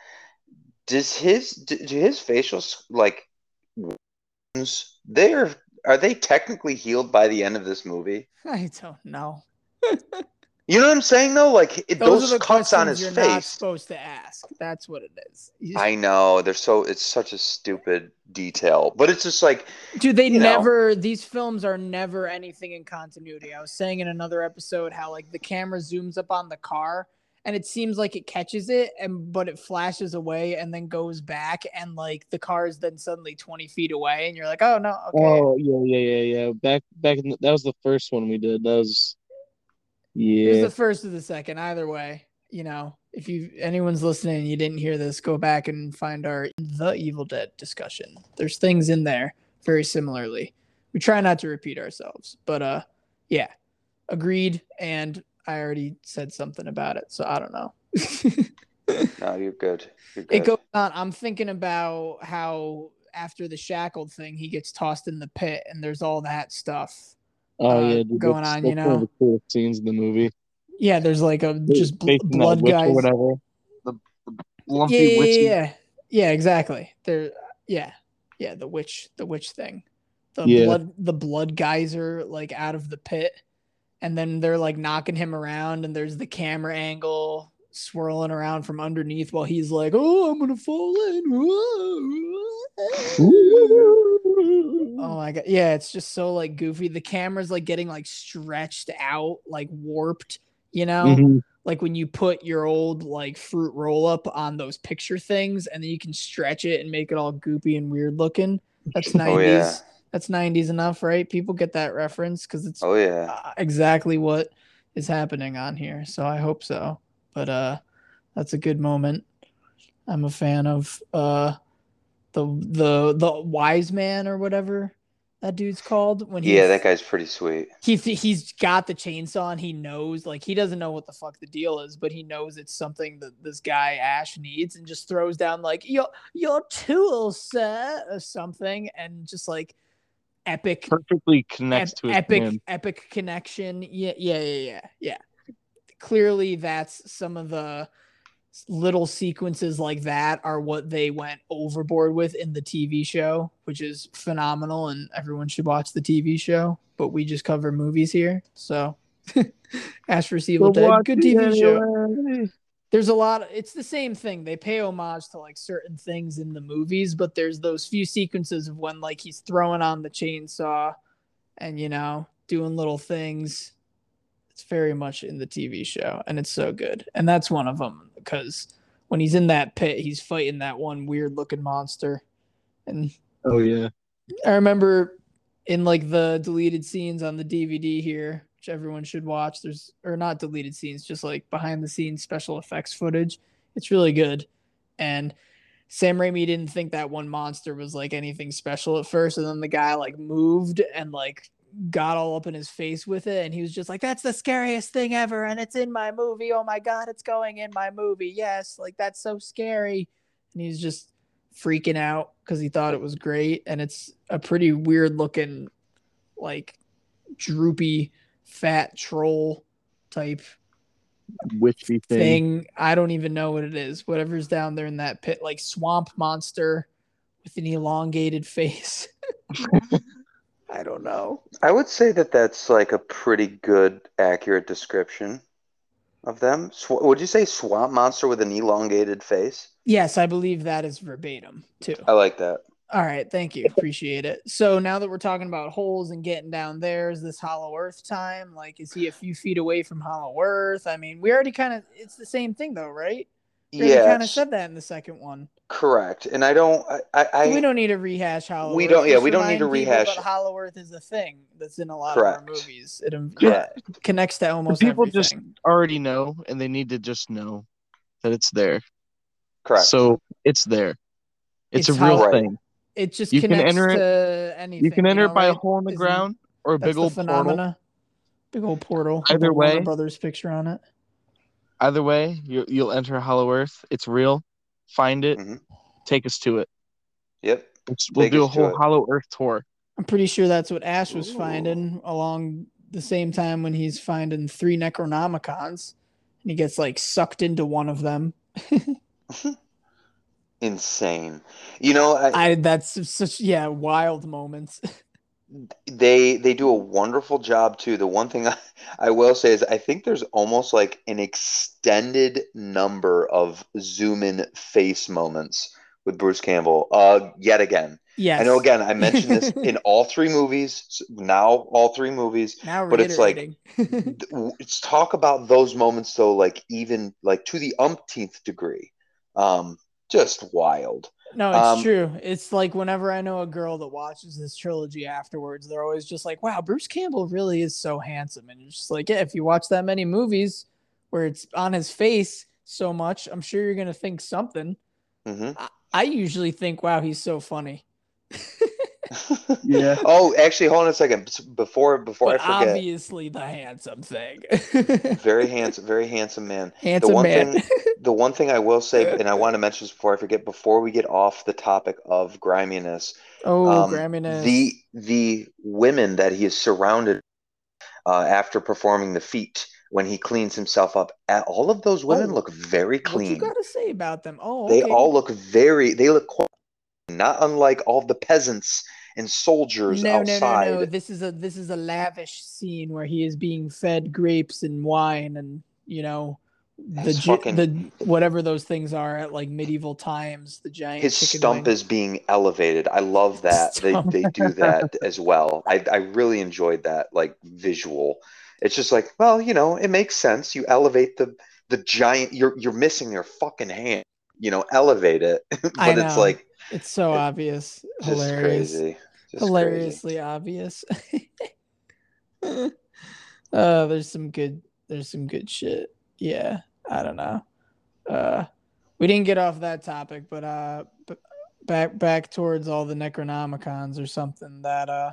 Does his do do his facials like wounds they are are they technically healed by the end of this movie? I don't know. You know what I'm saying though? Like it, Those, those, are the cuts on his you're not face. supposed to ask. That's what it is. You- I know they're so it's such a stupid detail, but it's just like Dude, they you know. never. These films are never anything in continuity. I was saying in another episode how like the camera zooms up on the car and it seems like it catches it, and but it flashes away and then goes back, and like the car is then suddenly twenty feet away, and you're like, oh no, okay. Oh yeah, yeah, yeah, yeah. Back back in the, that was the first one we did. That was It was the first or the second. Either way, you know, if you anyone's listening and you didn't hear this, go back and find our The Evil Dead discussion. There's things in there very similarly. We try not to repeat ourselves, but uh, yeah, agreed. And I already said something about it, so I don't know. no, you're good. You're good. it goes on. I'm thinking about how after the shackled thing, he gets tossed in the pit, and there's all that stuff. Oh uh, yeah, dude, going that's- on, that's you one of know? the coolest scenes in the movie. Yeah, there's like a just bl- Facing that blood witch guys. or whatever. Lumpy yeah, yeah, witchy. yeah, yeah, yeah, exactly. There, yeah, yeah, the witch, the witch thing, the Yeah. blood, the blood geyser, like out of the pit, and then they're like knocking him around, and there's the camera angle swirling around from underneath while he's like, "Oh, I'm gonna fall in." Oh my god, yeah, it's just so like goofy. The camera's like getting like stretched out, like warped, you know Mhm. like when you put your old like fruit roll up on those picture things and then you can stretch it and make it all goopy and weird looking. That's 90s. Oh, yeah. That's 90s enough, right? People get that reference because it's Oh yeah. uh, exactly what is happening on here. So I hope so. But uh that's a good moment. I'm a fan of uh the the the wise man or whatever that dude's called when Yeah, that guy's pretty sweet. he he's got the chainsaw and he knows like he doesn't know what the fuck the deal is but he knows it's something that this guy ash needs and just throws down like your your tool sir or something and just like epic Perfectly connects ep- to his epic hand. epic connection yeah yeah yeah yeah yeah clearly that's some of the s- little sequences like that are what they went overboard with in the TV show which is phenomenal and everyone should watch the TV show but we just cover movies here so. Ash vs Evil Dead good TV show. there's a lot of, it's the same thing they pay homage to like certain things in the movies but there's those few sequences of when like he's throwing on the chainsaw and you know doing little things. It's very much in the tv show and it's so good and that's one of them because when he's in that pit he's fighting that one weird looking monster and Oh yeah. I remember in like the deleted scenes on the DVD here, which everyone should watch. There's or not deleted scenes, just like behind the scenes special effects footage. It's really good. And Sam Raimi didn't think that one monster was like anything special at first, and then the guy like moved and like got all up in his face with it, and he was just like, "That's the scariest thing ever, and it's in my movie. Oh my god, it's going in my movie. Yes, like that's so scary." And he's just freaking out because he thought it was great, and it's a pretty weird looking, like droopy, fat troll type Witchy thing. thing. I don't even know what it is. Whatever's down there in that pit, like swamp monster with an elongated face. I don't know. I would say that that's like a pretty good, accurate description of them. Sw- would you say swamp monster with an elongated face? Yes, I believe that is verbatim too. I like that. All right, thank you. Appreciate it. So now that we're talking about holes and getting down there, is this Hollow Earth time? Like, is he a few feet away from Hollow Earth? I mean, we already kind of, it's the same thing though, right? We Yeah, kind of said that in the second one. Correct. And I don't. I. I, we don't need to rehash Hollow We don't- yeah, Just we don't need to rehash that it. Hollow Earth is a thing that's in a lot Correct. of our movies. It correct. connects to almost people everything. just already know, and they need to just know that it's there. Correct. So it's there. It's, It's a real how- thing. it just you can connects enter it- anything. You can enter know, it by a hole in the Isn't- ground or a big the old portal. Big old portal. Either the Warner way- Brothers picture on it. Either way, you, you'll enter Hollow Earth. It's real. Find it. Mhm. Take us to it. Yep. We'll Take do a whole. Hollow Earth tour. I'm pretty sure that's what Ash was Ooh. finding along the same time when he's finding three Necronomicons, and he gets like sucked into one of them. Insane. You know, I, I that's such yeah wild moments. they they do a wonderful job too. The one thing I, I will say is I think there's almost like an extended number of zoom in face moments with Bruce Campbell. Uh, yet again. yes, I know again I mentioned this in all three movies. Now all three movies. now but it's like- It's talk about those moments though, like even like to the umpteenth degree. Um, just wild. No, it's um, true. It's like whenever I know a girl that watches this trilogy afterwards, they're always just like, "Wow, Bruce Campbell really is so handsome." And it's just like, yeah, if you watch that many movies where it's on his face so much, I'm sure you're gonna think something. hmm I usually think, wow, he's so funny. Yeah. oh, actually, hold on a second. Before before But I forget, obviously the handsome thing. very handsome, very handsome man. handsome one man. thing- The one thing I will say, and I want to mention this before I forget, before we get off the topic of griminess, oh, um, Gramminess. the the women that he is surrounded uh, after performing the feat when he cleans himself up, a- all of those women Oh, look very clean. What you clean. got to say about them? Oh, They okay. all look very. They look quite, not unlike all the peasants and soldiers no, no, outside. no, no. This is a this is a lavish scene where he is being fed grapes and wine and you know the gi- fucking- the whatever those things are at like medieval times. The giant His stump wing. is being elevated. I love that. They they do that as well. I I really enjoyed that like visual. It's just like, well, you know, it makes sense. You elevate the the giant. You're you're missing your fucking hand. You know, elevate it. but it's like It's so it- obvious, hilarious. crazy. Hilariously obvious. uh, there's some good there's some good shit. Yeah, I don't know. Uh we didn't get off that topic, but uh b- back back towards all the Necronomicons or something that uh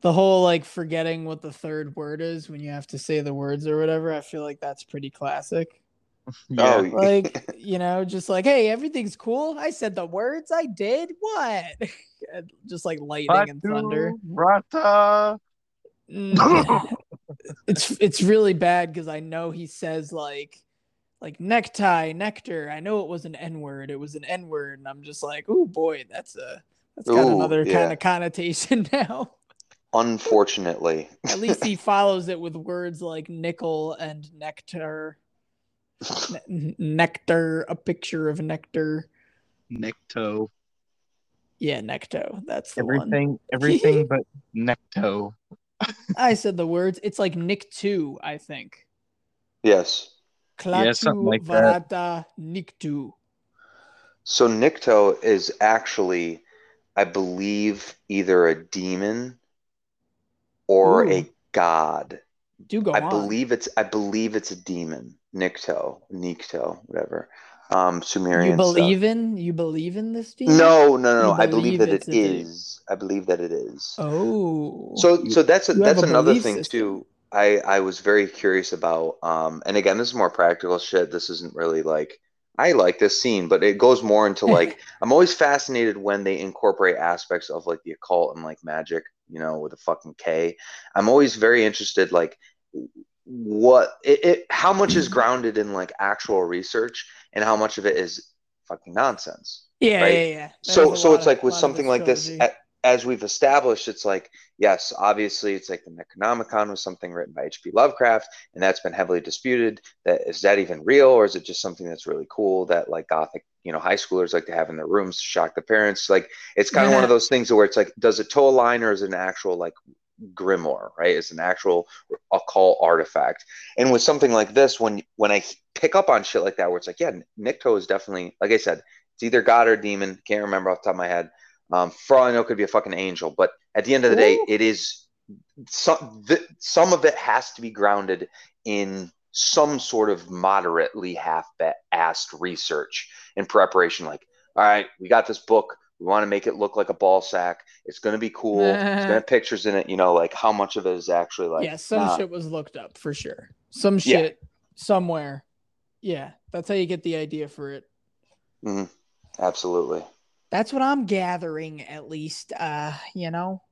the whole like forgetting what the third word is when you have to say the words or whatever, I feel like that's pretty classic. Oh, Like, you know, just like, hey, everything's cool. I said the words. I did. What? Just like lightning and thunder. Rata. Mm. it's it's really bad because I know he says like like necktie, nectar. I know it was an N word. It was an N word, and I'm just like, oh boy, that's a that's got Ooh, another yeah. kind of connotation now. Unfortunately. At least he follows it with words like nickel and nectar. Ne- nectar, a picture of nectar. Necto. Yeah, necto. That's the one. Everything, everything but necto. I said the words. It's like Nick two, I think. yes. Yeah, something Klaatu like that. barada nikto. So Nikto is actually, I believe, either a demon or Ooh. a god. Do go I on. believe it's I believe it's a demon. Nikto, Nikto, whatever. Um Sumerian you stuff. believe in you believe in this demon? No, no, no, no. I believe that it's demon. I believe that it is. Oh. So so that's a, that's a another thing system. too. I I was very curious about um and again this is more practical shit. This isn't really like I like this scene, but it goes more into like I'm always fascinated when they incorporate aspects of like the occult and like magic, you know, with a fucking K. I'm always very interested like what it, it how much is grounded in like actual research and how much of it is fucking nonsense yeah, right? yeah, yeah. That so so it's of- like with something like this astrology. a- as we've established it's like yes obviously it's like the necronomicon was something written by hp lovecraft and that's been heavily disputed that is that even real or is it just something that's really cool that like gothic you know high schoolers like to have in their rooms to shock the parents like it's kind of one of those things where it's like does it toe a line or is it an actual like grimoire right it's an actual occult artifact and with something like this when when i pick up on shit like that where it's like yeah nikto is definitely like i said it's either god or demon can't remember off the top of my head um, for all I know, it could be a fucking angel. But at the end of the day, Ooh. it is some. th- some of it has to be grounded in some sort of moderately half-assed research in preparation. Like, all right, we got this book. We want to make it look like a ball sack. It's going to be cool. it's going to have pictures in it. You know, like how much of it is actually like. yeah, some nah. shit was looked up for sure. Some Yeah. shit somewhere. Yeah, that's how you get the idea for it. Mm-hmm. Absolutely. That's what I'm gathering, at least. Uh, you know.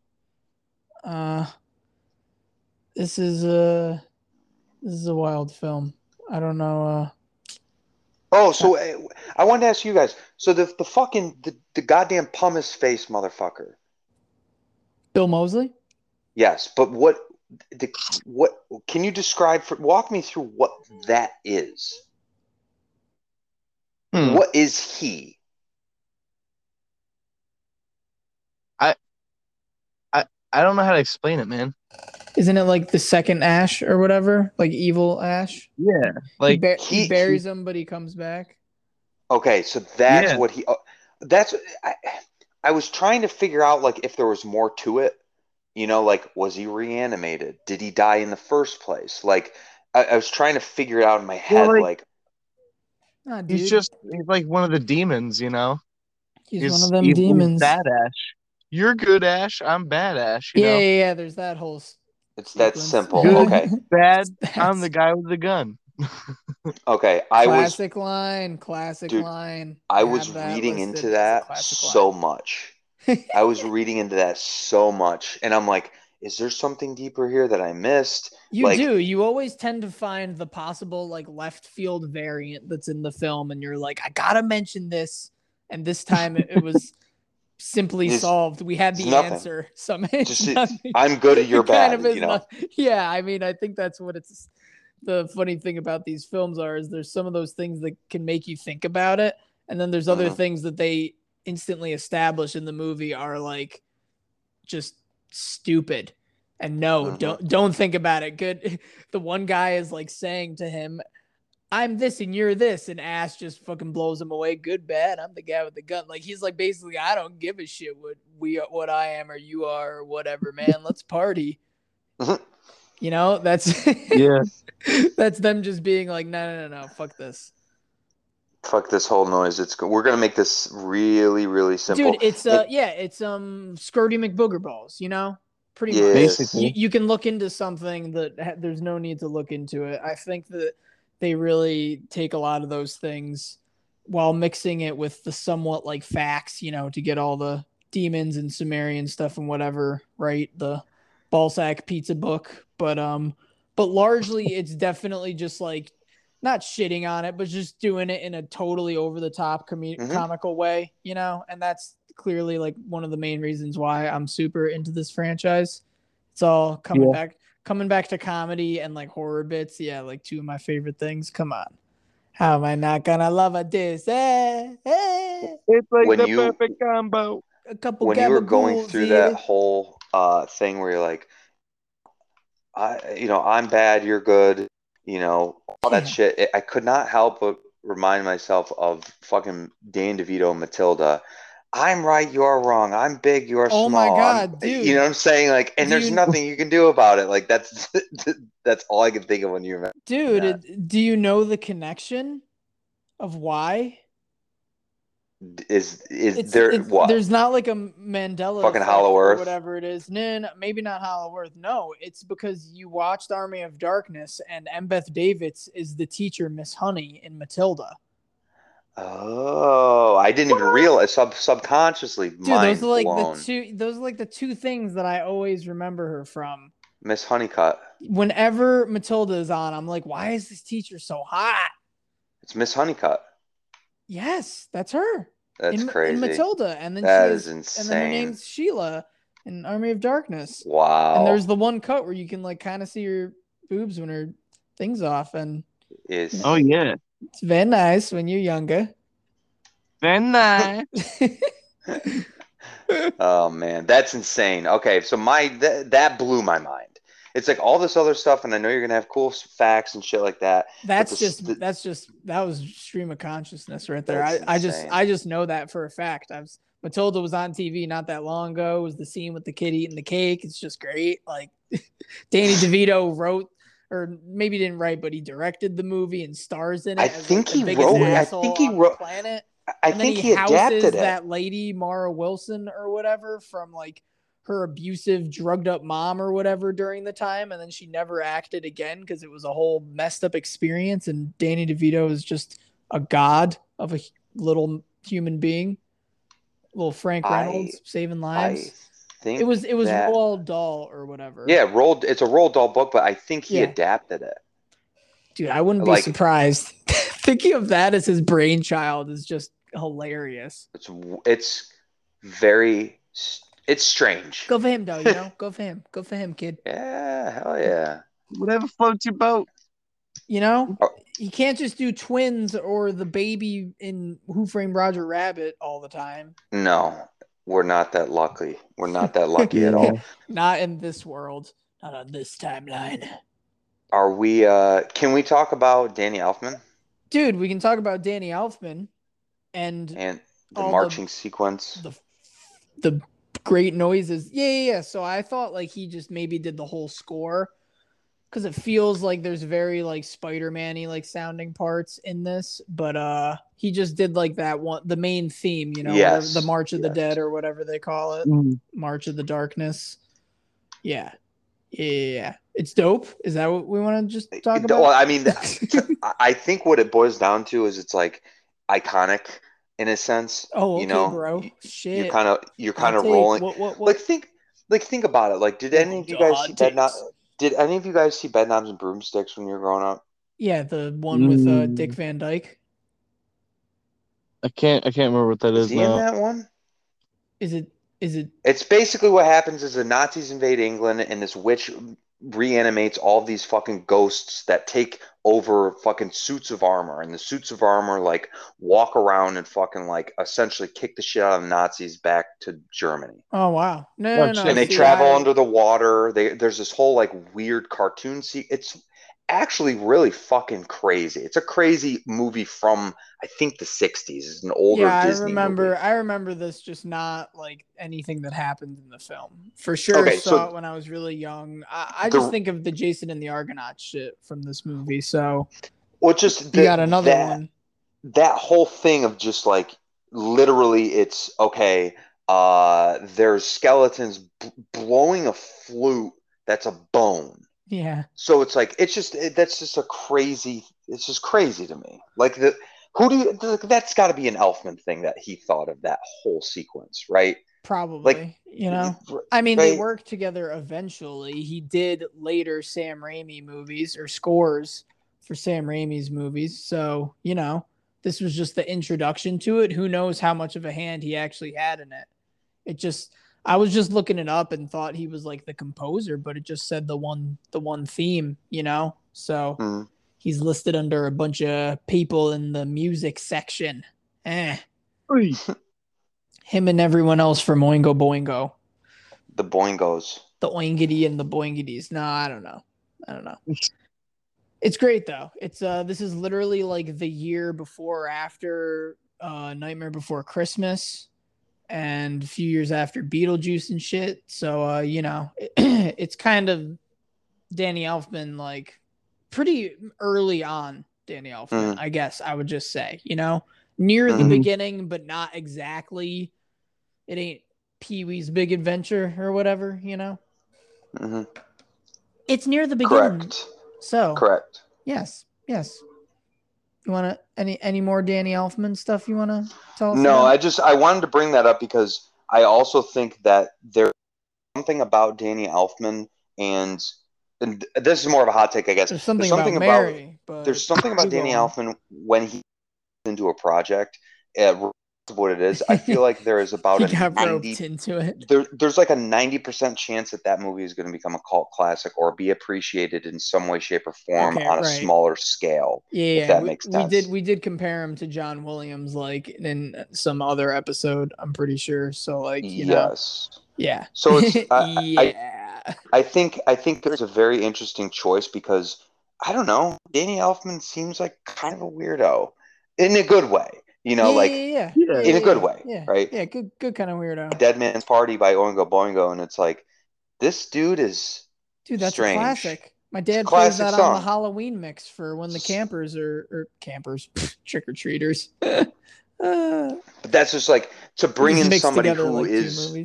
Uh, this is a this is a wild film. I don't know. Uh, Oh, so uh, I wanted to ask you guys. So the the fucking the, the goddamn pumice face motherfucker. Bill Moseley. Yes, but what the what can you describe for walk me through what that is? Hmm. What is he? I don't know how to explain it, man. Isn't it like the second Ash or whatever? Like evil Ash? Yeah, He, like ba- he- he buries him, but he comes back. Okay, so that's Yeah. what he. Uh, that's I, I was trying to figure out like if there was more to it. You know, like was he reanimated? Did he die in the first place? Like I, I was trying to figure it out in my head. like- like Nah, he's just he's like one of the demons, you know. he's, one of them evil demons. Bad Ash. You're good, Ash. I'm bad, Ash. You yeah, know, yeah, yeah. There's that whole. s- it's that sequence. simple. Good. Okay, bad. I'm the guy with the gun. okay. I was classic line, classic Dude, line. I have was reading listed into that so line. much. I was reading into that so much, and I'm like, is there something deeper here that I missed? You like- do. You always tend to find the possible like left field variant that's in the film, and you're like, I gotta mention this. And this time it, it was simply It's- solved. We had the answer. Some Just. I'm good at your It kind bad, of you know. yeah, I mean, I think that's what it's. The funny thing about these films are is there's some of those things that can make you think about it, and then there's other Mhm. things that they instantly establish in the movie are like just stupid. And no, Mhm. don't don't think about it. Good. The one guy is like saying to him, I'm this and you're this, and Ash just fucking blows him away. Good, bad. I'm the guy with the gun. Like he's like basically, I don't give a shit what we what I am or you are or whatever, man. Let's party. you know, that's Yeah. that's them just being like, no, no, no, no, fuck this, Fuck this whole noise. It's we're gonna make this really, really simple. dude. It's uh, yeah, it's um, Skirty McBooger balls. You know, pretty Yeah. much. Basically. you, you can look into something that ha- there's no need to look into it. I think that they really take a lot of those things while mixing it with the somewhat like facts, you know, to get all the demons and Sumerian stuff and whatever, right? The Balsac pizza book, but um but largely it's definitely just like not shitting on it, but just doing it in a totally over the top com- Mhm. comical way, you know? And that's clearly like one of the main reasons why I'm super into this franchise. It's all coming Yeah. back coming back to comedy and like horror bits. Yeah, like two of my favorite things. Come on. How am I not gonna love a this? Eh, eh. It's like When the you- perfect combo. A couple when you were going through here. that whole uh, thing where you're like, I, you know, I'm bad, you're good, you know, all that Yeah. shit. It, I could not help but remind myself of fucking Dan DeVito, and Matilda. I'm right, you're wrong. I'm big, you're Oh my small. I'm- God, dude. You know what I'm saying? Like, and Do there's nothing you can do about it. Like, that's that's all I can think of when you remember. Dude, it- do you know the connection of why? Is is It's, there it's- what? There's not like a Mandela Fucking Hollow Earth? whatever it is. No, no, maybe not Hollow Earth. No, it's because you watched Army of Darkness and Embeth Davidtz is the teacher, Miss Honey, in Matilda. Oh, I didn't even realize sub subconsciously. Dude, mind those are like blown. the two. Those are like the two things that I always remember her from. Miss Honeycutt. Whenever Matilda is on, I'm like, why is this teacher so hot? It's Miss Honeycutt. Yes, that's her. That's in, crazy. In Matilda, and then That she is has- And then her name's Sheila in Army of Darkness. Wow. And there's the one cut where you can like kind of see her boobs when her thing's off, and is Oh yeah. It's very nice when you're younger. Very nice. oh man, that's insane. Okay, so my th- that blew my mind. It's like all this other stuff, and I know you're gonna have cool facts and shit like that. That's the- just the- that's just that was stream of consciousness right there. I, I just. I just know that for a fact. I've Matilda was on TV not that long ago. It was the scene with the kid eating the cake. It's just great. Like Danny DeVito wrote or maybe didn't write, but he directed the movie and stars in it. I as, like, think the he wrote it. I think he wrote- planet. I and think he, he, adapted it. that lady Mara Wilson or whatever from like her abusive, drugged up mom or whatever during the time, and then she never acted again because it was a whole messed up experience. And Danny DeVito is just a god of a little human being, little Frank I- Reynolds saving I lives. Think It was it was that- Roald Dahl or whatever. Yeah, rolled. It's a Roald Dahl book, but I think he Yeah. adapted it. dude, I wouldn't be surprised. Thinking of that as his brainchild is just hilarious. It's it's very it's strange. Go for him, though. You know, go for him. Go for him, kid. Yeah, hell yeah. Whatever floats your boat. You know, Oh. you can't just do twins or the baby in Who Framed Roger Rabbit all the time. No, we're not that lucky. We're not that lucky at all. Not in this world. Not on this timeline. Are we? uh Can we talk about Danny Elfman Dude, we can talk about Danny Elfman and and the All the- marching sequence? the the great noises. Yeah, yeah, yeah. So I thought like he just maybe did the whole score because it feels like there's very like Spider-Man-y like sounding parts in this, but uh he just did like that one the main theme, you know, whatever- Yes, the March of the. Dead or whatever they call it. Mm. March of the Darkness. Yeah. Yeah, yeah, yeah. It's dope. Is that what we want to just talk Well, about? I mean, I- I think what it boils down to is it's like iconic in a sense. oh, okay, you know, bro. you- Shit. You're kind of you're kind of rolling. What, what, what? Like think like think about it. Like, did any of you guys Hot see Bed Knob- takes. Did any of you guys see Bedknobs and Broomsticks when you were growing up? Yeah, the one with uh, Mm. Dick Van Dyke. I can't. I can't remember what that Is is he in that one? Is it? Is it? It's basically what happens is the Nazis invade England and this witch reanimates all these fucking ghosts that take over fucking suits of armor and the suits of armor like walk around and fucking like essentially kick the shit out of the Nazis back to Germany. Oh wow! No, no, no. shit. and they see, travel I- under the water. They there's this whole like weird cartoon see it's actually really fucking crazy. It's a crazy movie from I think the '60s. It's an older yeah, Disney I remember. movie. I remember this just not like anything that happened in the film. For sure, Okay, saw so- it when I was really young. I, I The- just think of the Jason and the Argonauts shit from this movie. So Well, just you got another that, one. that whole thing of just like literally it's okay uh there's skeletons b- blowing a flute that's a bone Yeah, so it's like it's just it, that's just a crazy it's just crazy to me like the who do you th- that's got to be an elfman thing that he thought of that whole sequence right probably. Like, you know, I mean, they right? worked together eventually. He did later Sam Raimi movies or scores for Sam Raimi's movies. So, you know, this was just the introduction to it. Who knows how much of a hand he actually had in it? It just I was just looking it up and thought he was like the composer, but it just said the one the one theme, you know? So Mhm. he's listed under a bunch of people in the music section. Eh. Him and everyone else from Oingo Boingo the boingos the oingity and the boingities. No, I don't know. I don't know. It's great though. It's uh this is literally like the year before or after uh Nightmare Before Christmas and a few years after Beetlejuice and shit. So uh, you know, it's kind of Danny Elfman like pretty early on Danny Elfman, Mhm. I guess I would just say, you know, near the Mhm. beginning, but not exactly. It ain't Pee Wee's Big Adventure or whatever, you know. Mhm. It's near the beginning. correct So correct yes, yes. You wanna any any more Danny Elfman stuff you wanna tell us? No, about? I just I wanted to bring that up because I also think that there's something about Danny Elfman and and this is more of a hot take, I guess. there's something, something about, about- Mary, There's something about Danny. Elfman when he into a project, uh, what it is. I feel like there is about a got 90 roped into it. there, there's like a 90% chance that that movie is going to become a cult classic or be appreciated in some way shape or form Okay, on a smaller scale Yeah, if that we, makes we sense. did we did compare him to John Williams like in some other episode, I'm pretty sure. So like, you know, yes yeah. So it's- I- I- yeah. I think I think there's a very interesting choice because I don't know. Danny Elfman seems like kind of a weirdo in a good way. You know, yeah, like yeah, yeah, Yeah. in a good yeah, way, yeah, right? Yeah, good good kind of weirdo. Dead Man's Party by Oingo Boingo, and it's like this dude is Dude, that's strange. a classic. My dad plays classic that on the. Halloween mix for when the campers are or campers, trick or treaters. uh, but that's just like to bring in somebody together who like is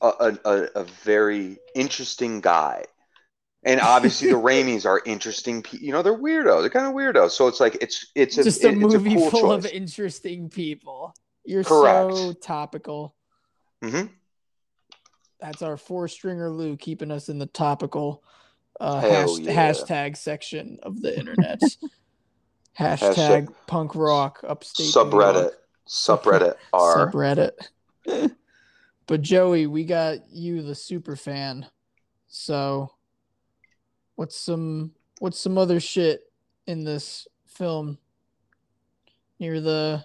a, a, a, a very interesting guy. And obviously the Raimis are interesting. Pe- you know, they're weirdos. They're kind of weirdos. So it's like it's it's a, just a it- movie a cool full of interesting people. You're Correct. so topical. Mm-hmm. That's our four stringer Lou keeping us in the topical uh, hash- yeah. hashtag section of the internet. hashtag Hashtag punk rock upstate subreddit subreddit r subreddit. but Joey, we got you the super fan. So what's some what's some other shit in this film near the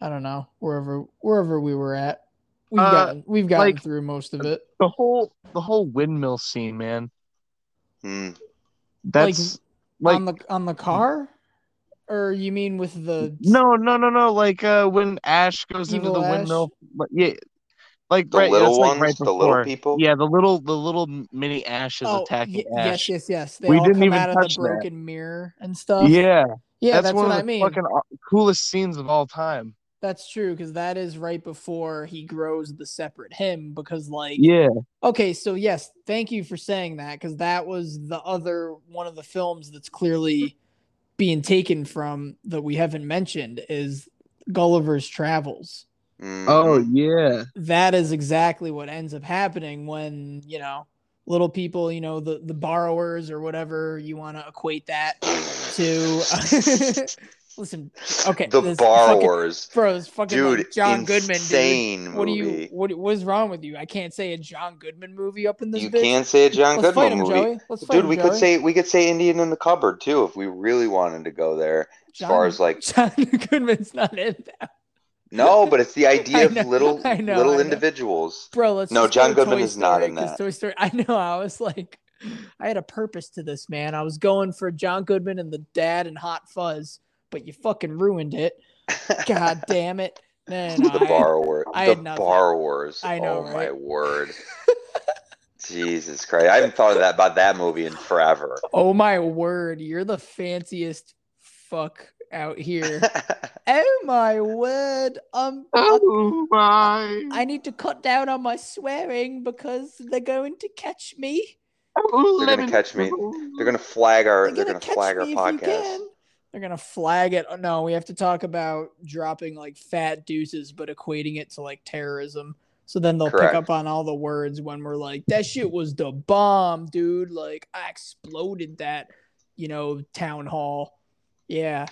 I don't know, wherever wherever we were at. We've Uh, gotten we've gotten like- through most of it. The whole the whole windmill scene, man. Hmm. That's like, on the on the car? Or you mean with the no, no, no, no. Like uh, when Ash goes into the Ash? windmill, like, yeah, like The right, little that's like ones, right the little people? Yeah, the little the little mini ashes Oh, attacking y- Ash. yes, yes, yes. They We all didn't come even out of the touch that. broken mirror and stuff. Yeah, yeah, that's, that's, one what of I mean. fucking coolest scenes of all time. That's true because that is right before he grows the separate him. Because like, Yeah, okay, so yes, thank you for saying that because that was the other one of the films that's clearly being taken from that we haven't mentioned is Gulliver's Travels. Mhm. Oh yeah. That is exactly what ends up happening when you know little people, you know, the the borrowers or whatever you want to equate that to. Listen, okay, the this fucking- borrowers, Bro, it's fucking dude. like John Goodman, dude. insane What do you what what is wrong with you? I can't say a John Goodman movie up in this You bitch. can't say a John Let's fight Goodman him, movie, Joey. Let's fight dude. him, We could say we could say Indian in the cupboard too if we really wanted to go there. As far as like John Goodman's not in that. No, but it's the idea I of know, little I know, little I know. individuals. Bro, let's No, John Goodman Toy is not in that. Toy Story. I know. I was like, I had a purpose to this, man. I was going for John Goodman and the dad and Hot Fuzz, but you fucking ruined it. God damn it. Man, the I- borrower. I the borrowers. I know, Oh my word. Jesus Christ! I haven't thought of that about that movie in forever. Oh my word, you're the fanciest fuck out here. oh my word. Um I, Oh my! I need to cut down on my swearing because they're going to catch me. They're gonna catch me. They're gonna flag our. They're They're gonna gonna catch flag our me if you podcast. can. They're gonna flag it. No, we have to talk about dropping like fat deuces, but equating it to like terrorism. So then they'll Correct. pick up on all the words when we're like, "That shit was the bomb, dude!" Like I exploded that, you know, town hall. Yeah.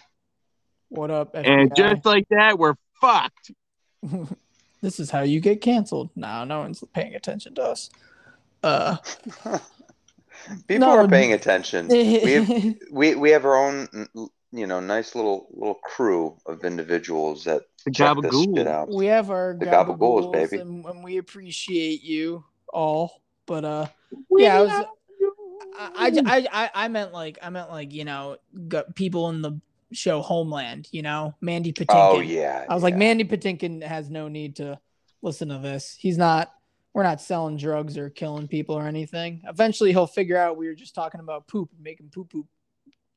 What up? And just like that, we're fucked. this is how you get canceled. No, no one's paying attention to us. Uh, People No, are paying attention. we have we we have our own, you know, nice little little crew of individuals that The check this gabagool. shit out. we have our The gabagools, gabagools, baby. and, and we appreciate you all. But uh, yeah, I was. I, I, I, I meant like I meant like you know people in the show Homeland. You know, Mandy Patinkin. Oh yeah. I was like. Mandy Patinkin has no need to listen to this. He's not. We're not selling drugs or killing people or anything. Eventually, he'll figure out we were just talking about poop, making poop poop,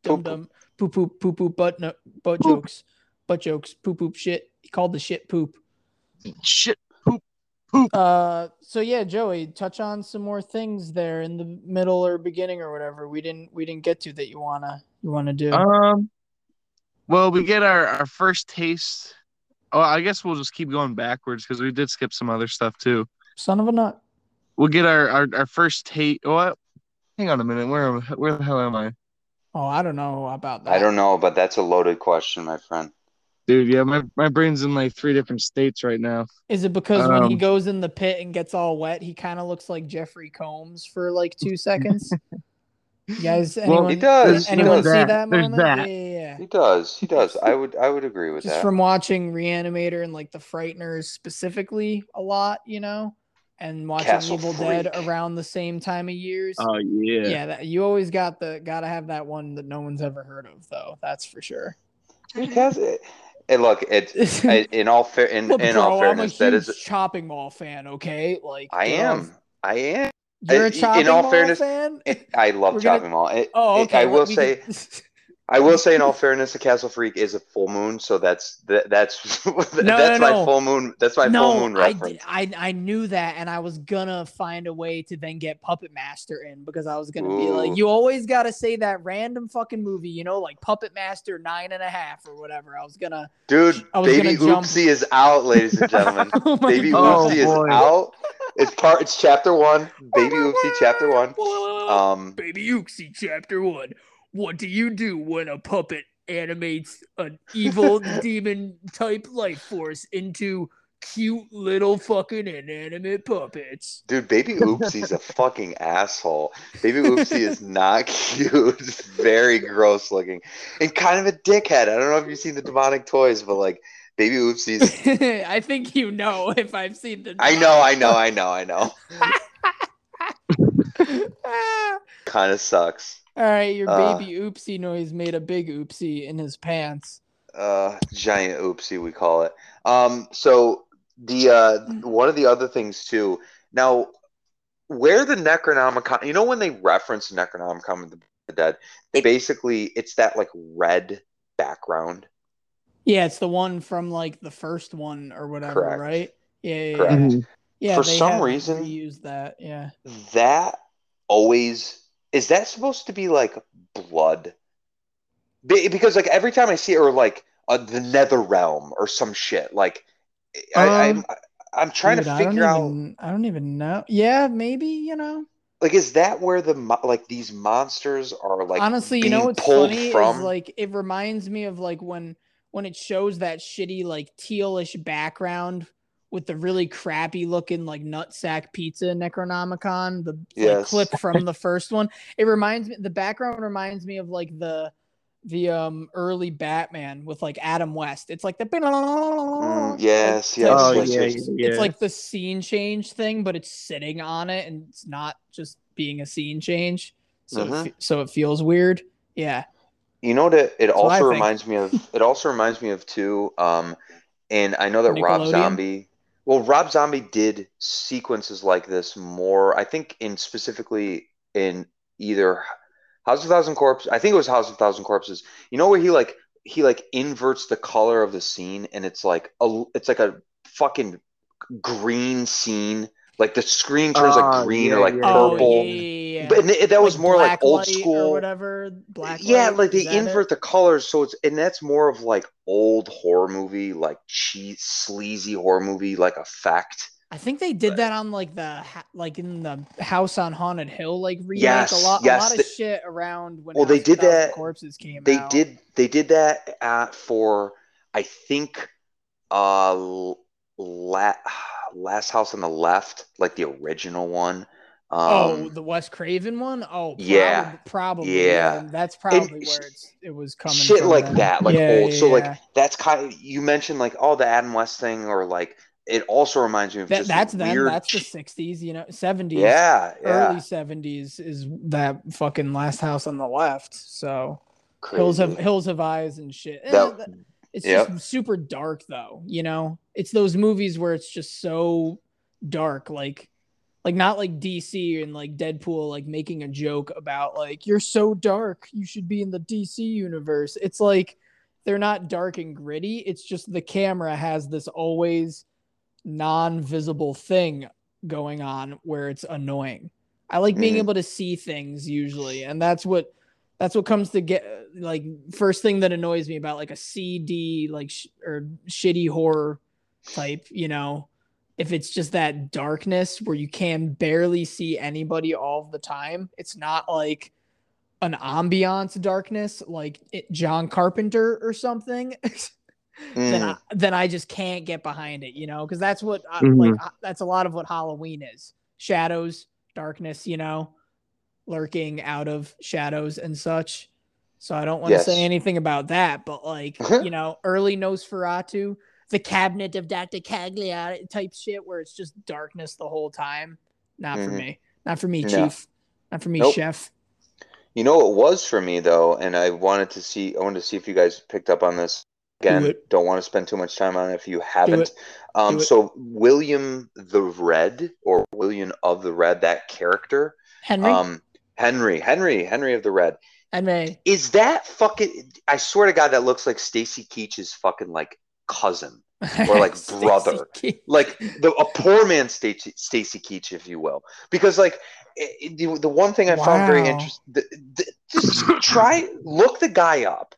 dum Poop, dum, poop poop poop poop, butt no, butt Poop. jokes, butt jokes, poop poop shit. He called the shit poop. Shit. Poop poop. Uh, so yeah, Joey, touch on some more things there in the middle or beginning or whatever we didn't we didn't get to that you wanna you wanna do. Um, well, we get our our first taste. Oh, I guess we'll just keep going backwards because we did skip some other stuff too. Son of a nut. We'll get our our, our first taste. What? Hang on a minute. Where where the hell am I, Oh, I don't know about that. I don't know, but that's a loaded question, my friend. dude? Yeah, my my brain's in like three different states right now. Is it because when he Um, goes in the pit and gets all wet, he kind of looks like Jeffrey Combs for like two seconds? you guys, anyone, He does, he anyone does. see That, that there's moment? that. Yeah, yeah, yeah. He does. He does. I would. I would agree with Just that. from watching Reanimator and like the Frighteners specifically a lot, you know, and watching Castle Evil Dead Freak. around the same time of years. Oh yeah. yeah, that, you always got the gotta have that one that no one's ever heard of, though. That's for sure. Because it, and eh, eh, look, it, I- in all fair, in, Look, in bro, all I'm a fairness, that huge is. chopping mall fan. Okay, like I am. I am. You're a chopping in all mall fairness, fan. I love We're gonna- chopping mall. It, Oh, it- okay. I will say. Get- I will say, in all fairness, the Castle Freak is a full moon, so that's that, that's that's no, my no. full moon. That's my no, full moon I, reference. did, I I knew that, and I was gonna find a way to then get Puppet Master in because I was gonna be like, you always gotta say that random fucking movie, you know, like Puppet Master nine and a half or whatever. I was gonna. Dude, I was Baby gonna jump- Oopsie is out, ladies and gentlemen. oh Baby God. Oh, Oopsie boy. is out. It's part. It's chapter one. Baby Oopsie, chapter one. Um, Baby Oopsie, chapter one. What do you do when a puppet animates an evil demon type life force into cute little fucking inanimate puppets? dude, Baby Oopsie's a fucking asshole. Baby Oopsie is not cute. It's very gross looking and kind of a dickhead. I don't know if you've seen the demonic toys, but like Baby Oopsie's. I think you know if I've seen the. I know, I know, I know, I know. Kind of sucks. All right, your Uh. baby oopsie noise made a big oopsie in his pants. uh giant oopsie we call it um so the uh one of the other things too now where the necronomicon you know when they reference necronomicon of the dead they basically it's that like red background Yeah, it's the one from like the first one or whatever, Correct. right? Yeah, yeah, Correct. yeah. Yeah For some reason- use that. Yeah. that always is that supposed to be like blood Be- because like every time i see it or like uh, the nether realm or some shit like I, Um, i'm i'm trying Dude, to I figure out even- I don't even know. Yeah, maybe you know. Like, is that where the like these monsters are like? Honestly, you know what's funny from? is like it reminds me of like when when it shows that shitty like tealish background with the really crappy looking like nutsack pizza Necronomicon, the like, clip from the first one. It reminds me the background reminds me of like the the um early Batman with like Adam West. It's like the Mm, yes, yes, Oh, yes, yeah, yes. It's like the scene change thing, but it's sitting on it and it's not just being a scene change. So it, so it feels weird. Yeah. You know that it also reminds me of. It also reminds me of too. Um, and I know that Rob Zombie. Well, Rob Zombie did sequences like this more. I think in specifically in either House of Thousand Corpses. I think it was House of Thousand Corpses. You know where he like he like inverts the color of the scene, and it's like a it's like a fucking green scene. Like the screen turns Ah, like green yeah, or like yeah, Oh, purple. yeah, yeah, yeah. But that was more like old school or whatever. Black yeah, light, like they that it? invert the colors, so it's and that's more of like old horror movie, like cheese, sleazy horror movie, like effect. I think they did that on like the like in the House on Haunted Hill like remake. Yes, a lot, yes, a lot the- of shit around when. Well, they House did that- Corpses came They out. did they did that at for I think uh la- last house on the left, like the original one. Oh, Um, the Wes Craven one. Oh, probably, yeah, probably. yeah. that's probably And where it's it was coming. shit like then. that, like Yeah, old. yeah, so yeah. like that's kind. Of, you mentioned like oh the Adam West thing, or like it also reminds me of that, just that's weird. That's the '60s. You know, '70s. yeah. Early '70s is that fucking Last House on the Left. So Hills have Crazy. Hills have Eyes and shit. That- it's Yep. just super dark though, you know? It's those movies where it's just so dark, like like not like DC and like Deadpool like making a joke about like you're so dark, you should be in the DC universe. It's like they're not dark and gritty. It's just the camera has this always non-visible thing going on where it's annoying. I like being Mhm. able to see things usually, and that's what that's what comes to get like first thing that annoys me about like a CD like sh- or shitty horror type, you know, if it's just that darkness where you can barely see anybody all the time. It's not like an ambiance darkness like it, John Carpenter or something. then Mm. I, then I just can't get behind it, you know, because that's what I, Mhm. like uh, that's a lot of what Halloween is: shadows, darkness, you know, lurking out of shadows and such. So I don't want to Yes. say anything about that, but like you know, early Nosferatu, the Cabinet of Dr. Caligari type shit, where it's just darkness the whole time. Not for Mhm. me. Not for me, No. Chief. Not for me, Nope. Chef. You know it was for me though, and I wanted to see. I wanted to see if you guys picked up on this. Again, it. don't want to spend too much time on it if you haven't. Um, so William the Red or William of the Red, that character, Henry. um, Henry, Henry, Henry of the Red. Henry. Is that fucking? I swear to God, that looks like Stacy Keach's fucking like cousin, Or, like, brother. Like the a poor man Stacy Stacy Keach, if you will, because like. it- the, the one thing I found very Wow. interesting, just try look the guy up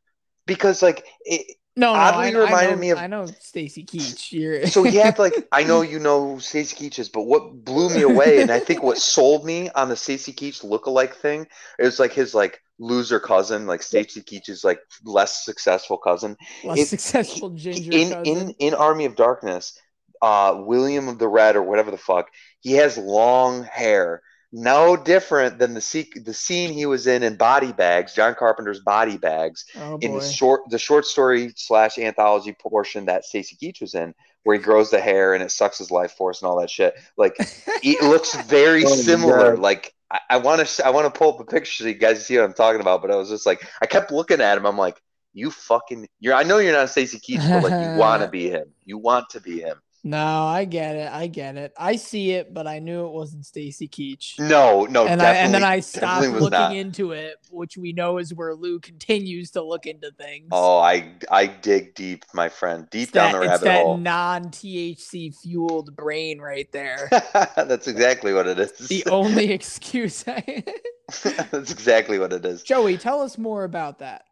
because like it, No, no, Oddly I, reminded I know, me of- I know Stacy Keach. You're so he had like I know you know who Stacy Keach is, but what blew me away, and I think what sold me on the Stacy Keach lookalike thing is like his like loser cousin, like Stacy Keach's like less successful cousin. less it- successful ginger in cousin. in in Army of Darkness, uh, William of the Red or whatever the fuck, he has long hair. No different than the se- the scene he was in in Body Bags, John Carpenter's Body Bags, oh in the short the short story slash anthology portion that Stacy Keach was in, where he grows the hair and it sucks his life force and all that shit. Like it looks very Oh similar. God. Like I want to I want to pull up a picture so you guys see what I'm talking about. But I was just like I kept looking at him. I'm like, you fucking you're. I know you're not Stacy Keach, but like you want to be him. You want to be him. No, I get it. I get it. I see it, but I knew it wasn't Stacy Keach. No, no, and I and then I stopped looking not. into it, which we know is where Lou continues to look into things. Oh, I I dig deep, my friend, deep it's down that, the rabbit that hole. non THC fueled brain right there. That's exactly what it is. the only excuse. I... That's exactly what it is. Joey, tell us more about that.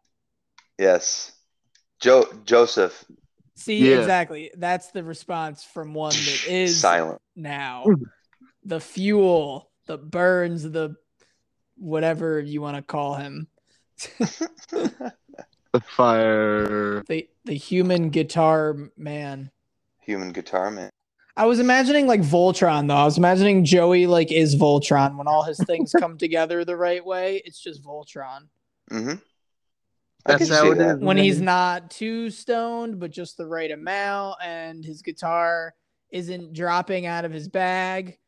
Yes. Joe Joseph See, Yeah. exactly. That's the response from one that is silent. now. The fuel that burns the whatever you want to call him. The fire. The the human guitar man. Human guitar man. I was imagining like Voltron though. I was imagining Joey like is Voltron when all his things come together the right way. It's just Voltron. hmm I That's how see it that. is. when he's not too stoned, but just the right amount, and his guitar isn't dropping out of his bag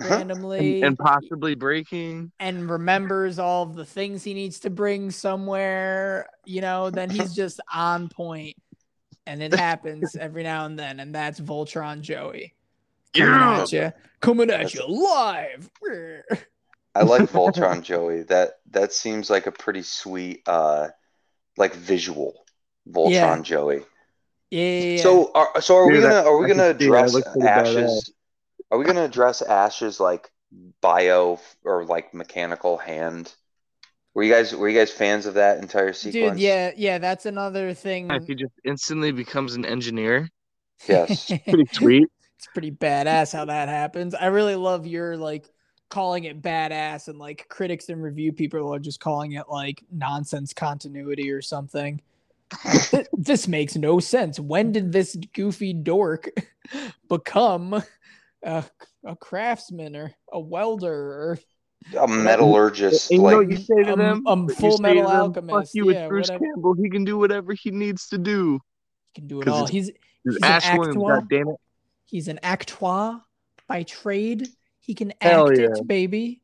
Uh-huh. randomly, and, and possibly breaking. and remembers all of the things he needs to bring somewhere, you know, then he's just on. And it happens every now and then, and that's Voltron Joey coming Yeah. at you, coming at That's- you live. I like Voltron Joey. That that seems like a pretty sweet uh like visual. Voltron Yeah. Joey. Yeah, yeah, yeah. So are so are we gonna are we I gonna see that. It address looks pretty Ash's are we gonna address Ash's like bio or like mechanical hand? Were you guys were you guys fans of that entire sequence? dude, yeah, yeah, that's another thing. If he just instantly becomes an engineer, Yes. pretty sweet. it's pretty badass how that happens. I really love your like calling it badass and like critics and review people are just calling it like nonsense continuity or something. Like, this makes no sense. When did this goofy dork become a, a craftsman or a welder or A metallurgist And you know like what you say to Um, them? um, You Full say Metal them, Alchemist, Fuck you with yeah, Bruce whatever. Campbell. He can do whatever he needs to do. He can do it 'Cause all? it's- He's He's He's an Ash Williams, actor. God damn it. He's an acteur by trade. He can Hell act yeah. it, baby.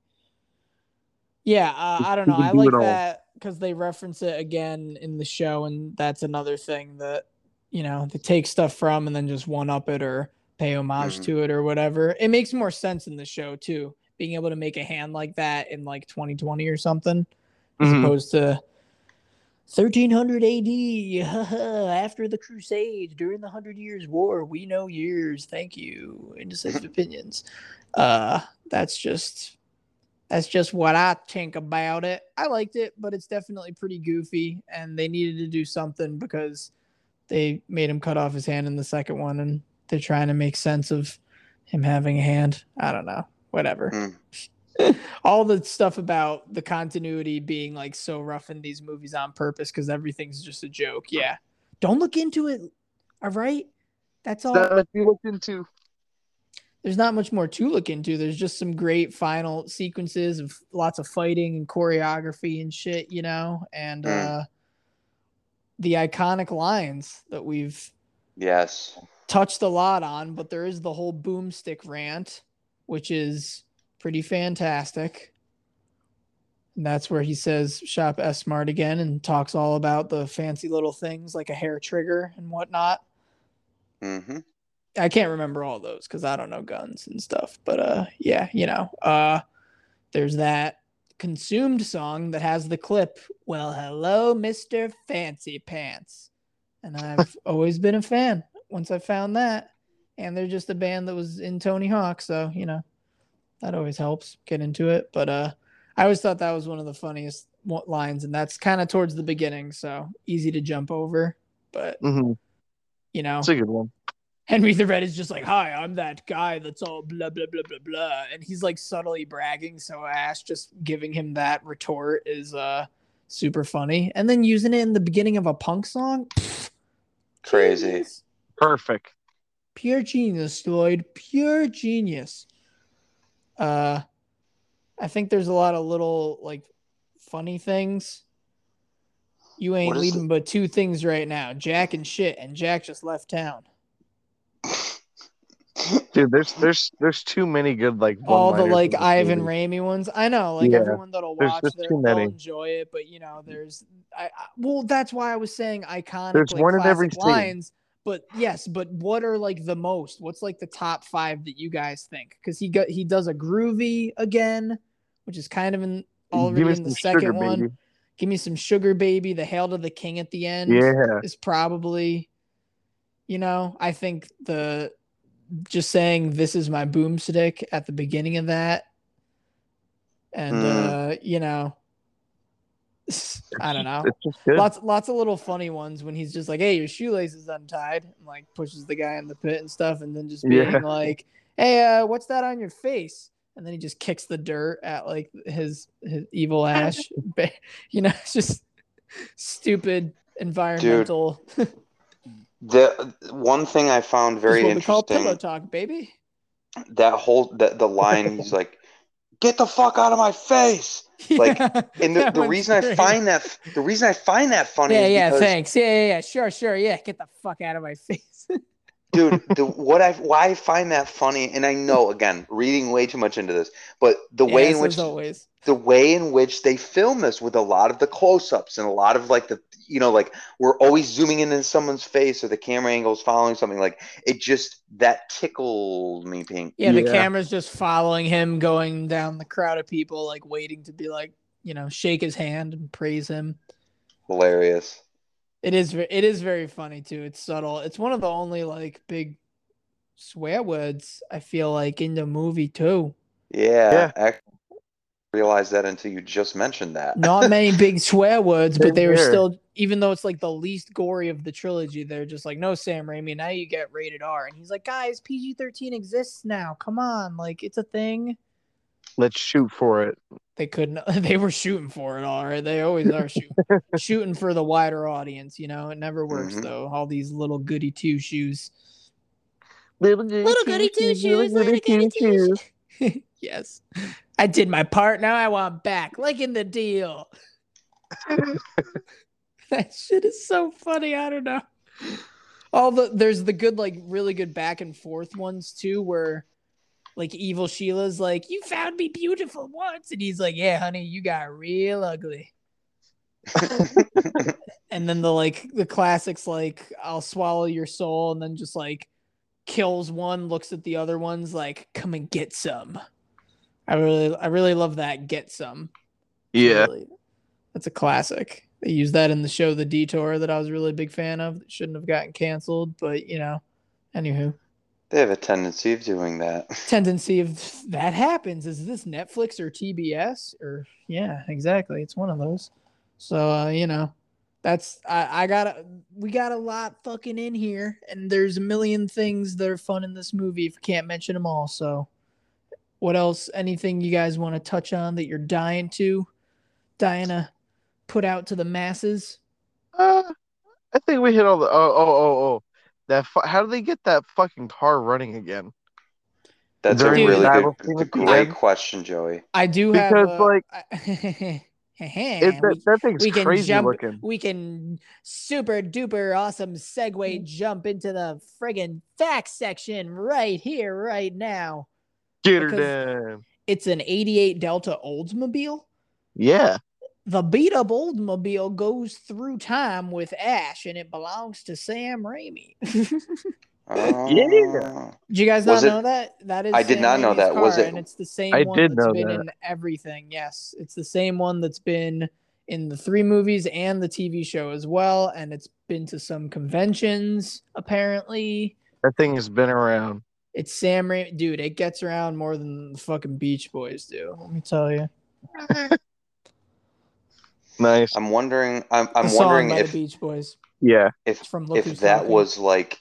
Yeah, uh, I don't know. I like that because they reference it again in the show, and that's another thing that you know they take stuff from and then just one up it or pay homage Mhm. to it or whatever. It makes more sense in the show too, being able to make a hand like that in like 2020 or something, as Mhm. opposed to 1300 AD after the Crusades during the Hundred Years' War. We know years. Thank you. Indecisive opinions. Uh, that's just that's just what I think about it. I liked it, but it's definitely pretty goofy, and they needed to do something because they made him cut off his hand in the second one, and they're trying to make sense of him having a hand. I don't know. Whatever Mm. all the stuff about the continuity being like so rough in these movies on purpose because everything's just a joke. Yeah. Don't look into it. All right. That's all. That you looked into. There's not much more to look into. There's just some great final sequences of lots of fighting and choreography and shit, you know, and Mm. uh the iconic lines that we've yes. touched a lot on, but there is the whole boomstick rant, which is pretty fantastic. And that's where he says shop S-Mart again and talks all about the fancy little things like a hair trigger and whatnot. Mm-hmm. I can't remember all those because I don't know guns and stuff. But uh yeah, you know. Uh there's that consumed song that has the clip, Well, hello, Mr. Fancy Pants. And I've always been a fan once I found that. And they're just a band that was in Tony Hawk, so you know, that always helps get into it. But uh I always thought that was one of the funniest lines, and that's kind of towards the beginning, so easy to jump over. But Mm-hmm. you know, it's a good one. Henry the Red is just like, "Hi, I'm that guy that's all blah blah blah blah blah," and he's like subtly bragging. So Ash just giving him that retort is uh super funny, and then using it in the beginning of a punk song, pfft, Crazy. genius. Perfect. pure genius, Lloyd, pure genius. Uh, I think there's a lot of little like funny things. You ain't leading but two things right now, Jack and shit, and Jack just left town. Dude, there's there's there's too many good like all the like Ivan. Raimi ones. I know, like Yeah, everyone that'll watch, just they're- too they'll enjoy it. But you know, there's, I, I well, that's why I was saying iconic. There's like, one in every classic scene. But yes, but what are like the most? What's like the top five that you guys think? Because he got he does a groovy again, which is kind of in already in the second sugar, one. baby. Give me some sugar, baby. The hail to the king at the end Yeah. is probably, you know, I think the just saying this is my boomstick at the beginning of that, and Mm. uh, you know, I don't know. It's just good. Lots, lots of little funny ones when he's just like, "Hey, your shoelace is untied," and like pushes the guy in the pit and stuff, and then just being Yeah. like, "Hey, uh, what's that on your face?" And then he just kicks the dirt at like his his evil ash. You know, it's just stupid environmental. Dude, The one thing I found very what we call pillow interesting talk, baby. that whole that the line he's like "Get the fuck out of my face!" Like, Yeah, And the, the reason I find that the reason I find that funny Yeah, yeah, because, thanks. Yeah, yeah, yeah, sure, sure. Yeah, get the fuck out of my face. dude, the, what I why I find that funny, and I know again, reading way too much into this, but the way Yes, in which always. the way in which they film this with a lot of the close-ups and a lot of like the you know like we're always zooming in in someone's face or the camera angles following something like it just that tickled me pink Yeah, the Yeah. camera's just following him going down the crowd of people, like waiting to be like, you know, shake his hand and praise him. hilarious It is it is very funny too. It's subtle. It's one of the only like big swear words I feel like in the movie too. yeah, Yeah. I didn't realize that until you just mentioned that Not many big swear words, but Same they were still even though it's like the least gory of the trilogy, they're just like, no, Sam Raimi, now you get rated R. And he's like, guys, PG thirteen exists now. Come on, like it's a thing. Let's shoot for it. They couldn't. They were shooting for it all right. They always are shooting, shooting for the wider audience. You know, it never works Mhm. though. All these little goody two shoes. Little goody, Little goody two shoes. Little goody two shoes. Yes, I did my part. Now I want back, like in the deal. Mm-hmm. that shit is so funny. I don't know. All the there's the good, like really good back and forth ones too, where like evil Sheila's like, "You found me beautiful once," and he's like, "Yeah, honey, you got real ugly." And then the like the classics like, "I'll swallow your soul," and then just like kills one, looks at the other ones like, "Come and get some." I really, I really love that. Get some. Yeah. Really- that's a classic. They used that in the show The Detour that I was really a really big fan of. That shouldn't have gotten canceled, but you know, anywho, they have a tendency of doing that tendency of that happens. Is this Netflix or TBS or yeah, exactly. It's one of those. So uh, you know, that's I, I got a we got a lot fucking in here, and there's a million things that are fun in this movie. If you can't mention them all, so what else? Anything you guys want to touch on that you're dying to, dying to put out to the masses? Uh, I think we hit all the. Oh, oh, oh, oh. That. Fu- how do they get that fucking car running again? that's a During the really good scene a great end? question joey I do have Because, a- like, I- It, we- that, that thing's we can crazy jump looking. we can super duper awesome segue jump into the friggin' facts section right here right now Get her down. it's an 88 delta oldsmobile Yeah. the beat up oldsmobile goes through time with ash and it belongs to sam raimi did Oh. you guys not it- know that that is I did Sam not know Raimi's that. Was it- and it's the same I one did that's know been that. in everything yes it's the same one that's been in the three movies and the tv show as well and it's been to some conventions apparently That thing has been around. It's sam Raimi. dude it gets around more than the fucking beach boys do let me tell you Nice. i'm wondering i'm, I'm wondering if the beach boys Yeah. if it's from Look if that Talking. was like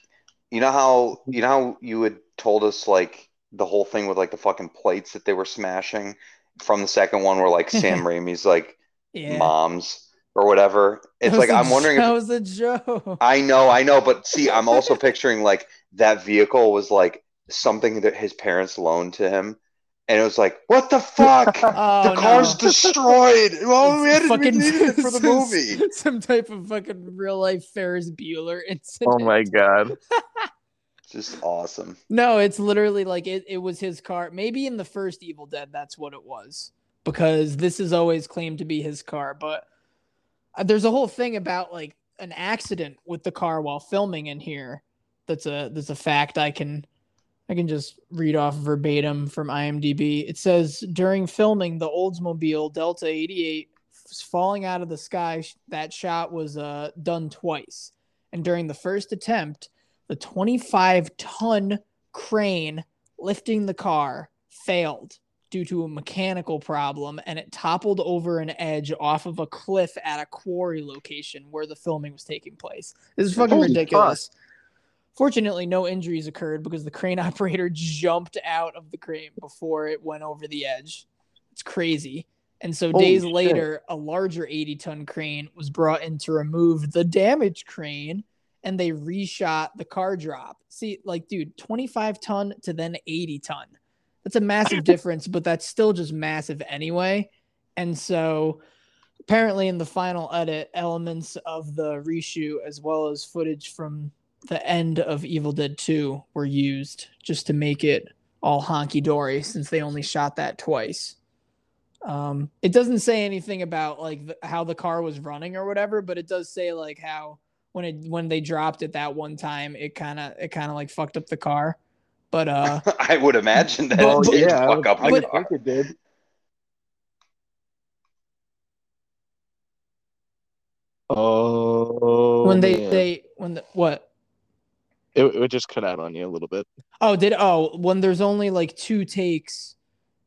you know how you know how you had told us like the whole thing with like the fucking plates that they were smashing from the second one where like Sam Raimi's like yeah moms or whatever. It's like was a I'm wondering that if was a joke I know, I know, but see, I'm also picturing like that vehicle was like something that his parents loaned to him, and it was like, what the fuck? oh the car's no. destroyed. Well, we, It's had, we needed it for the movie. Some type of fucking real life Ferris Bueller incident. Oh my god. Just awesome. No, it's literally like it, it was his car. Maybe in the first Evil Dead, that's what it was. Because this is always claimed to be his car. But uh, there's a whole thing about like an accident with the car while filming in here. That's a that's a fact I can I can just read off verbatim from IMDb. It says during filming the Oldsmobile Delta 88 was falling out of the sky. That shot was uh, done twice. And during the first attempt, the 25 ton crane lifting the car failed due to a mechanical problem and it toppled over an edge off of a cliff at a quarry location where the filming was taking place. This is fucking Holy fuck. Fortunately, no injuries occurred because the crane operator jumped out of the crane before it went over the edge. It's crazy. And so Holy days shit. later, a larger 80 ton crane was brought in to remove the damaged crane and they reshot the car drop. See, like, dude, 25 ton to then 80 ton. That's a massive difference, but that's still just massive anyway. And so apparently in the final edit, elements of the reshoot as well as footage from the end of Evil Dead 2 were used just to make it all honky dory since they only shot that twice. Um, it doesn't say anything about like the, how the car was running or whatever, but it does say like how when it when they dropped it that one time, it kind of it kind of like fucked up the car. But uh, I would imagine that Well, it did yeah, fuck up I the car. think it did. Oh, when they man. they when the what it, it would just cut out on you a little bit. Oh, did oh when there's only like two takes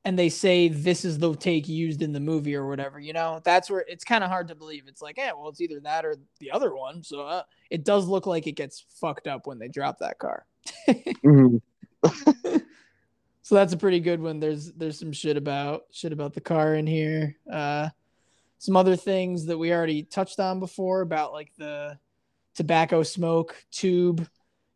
and they say this is the take used in the movie or whatever, you know, that's where it's kind of hard to believe. It's like, yeah, well, it's either that or the other one. So uh, it does look like it gets fucked up when they drop that car. So that's a pretty good one. There's there's some shit about shit about the car in here. Uh, some other things that we already touched on before about like the tobacco smoke tube.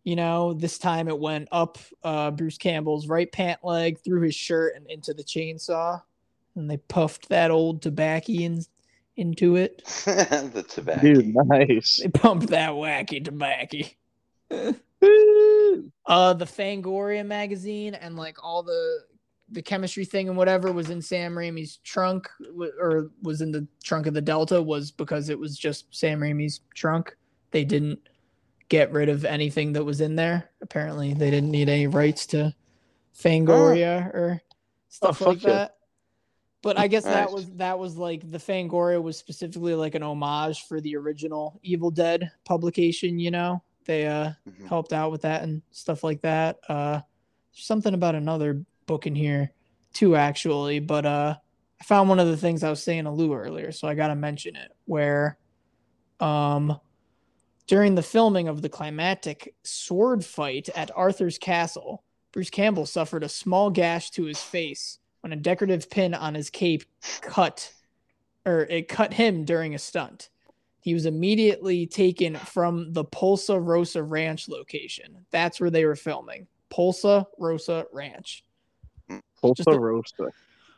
You know, this time it went up uh, Bruce Campbell's right pant leg through his shirt and into the chainsaw, and they puffed that old tobacco in, into it. the tobacco. Dude, nice. They pumped that wacky tobacco. Uh, the Fangoria magazine and like all the the chemistry thing and whatever was in Sam Raimi's trunk or was in the trunk of the Delta was because it was just Sam Raimi's trunk. They didn't get rid of anything that was in there. Apparently, they didn't need any rights to Fangoria or stuff fuck like yeah. that. But I guess that was that was like the Fangoria was specifically like an homage for the original Evil Dead publication. You know, they uh Mhm. helped out with that and stuff like that. Uh, something about another book in here too, actually. But uh, I found one of the things I was saying to Lou earlier, so I got to mention it. Where, um, during the filming of the climactic sword fight at Arthur's castle, Bruce Campbell suffered a small gash to his face when a decorative pin on his cape cut, or it cut him during a stunt. He was immediately taken from the Polsa Rosa Ranch location. That's where they were filming. Polsa Rosa Ranch, Polsa a- Rosa.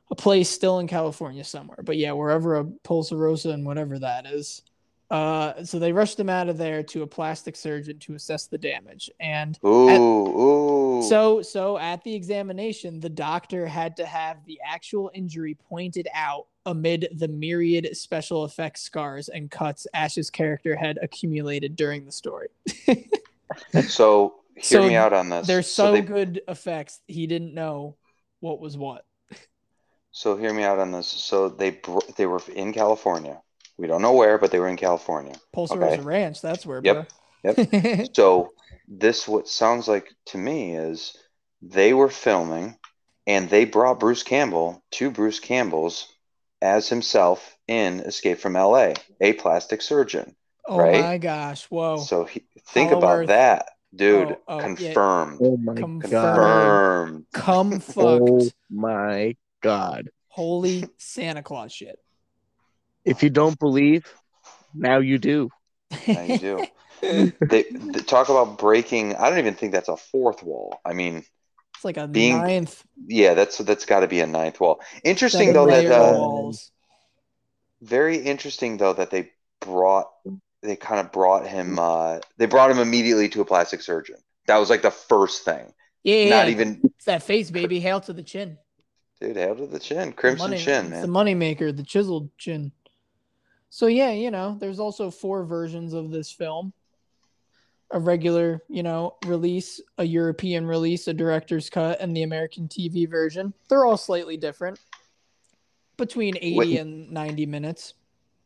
a place still in California somewhere. But yeah, wherever a Polsa Rosa and whatever that is. Uh, so they rushed him out of there to a plastic surgeon to assess the damage. And Ooh, ooh. so, so at the examination, the doctor had to have the actual injury pointed out amid the myriad special effects scars and cuts Ash's character had accumulated during the story. so hear So me out on this. They're so, they, good effects. He didn't know what was what. So hear me out on this. So they br- they were in California. We don't know where, but they were in California. Polsa Okay. Rosa Ranch. That's where. Yep, bro. So this what sounds like to me is they were filming and they brought Bruce Campbell to Bruce Campbell's as himself in Escape from LA, a plastic surgeon. oh Right? my gosh! Whoa. So he, think Hollow about Earth. that, dude. Oh, oh, yeah. confirmed. Oh my Confirmed. god. Confirmed. Come oh fucked. Oh my god. Holy Santa Claus shit. If you don't believe, now you do. Now you do. they, they talk about breaking. I don't even think that's a fourth wall. I mean, It's like a Being- ninth yeah, that's that's got to be a ninth wall. Interesting seven though that layer uh, walls. very interesting though that they brought they kind of brought him uh they brought him immediately to a plastic surgeon that was like the first thing Yeah, yeah, not yeah. even It's that face, baby. Hail to the chin. dude hail to the chin The crimson money- chin it's man The money maker, the chiseled chin. So yeah, you know, there's also four versions of this film. A regular, you know, release, a European release, a director's cut, and the American TV version. They're all slightly different. Between 80 Wait. and 90 minutes.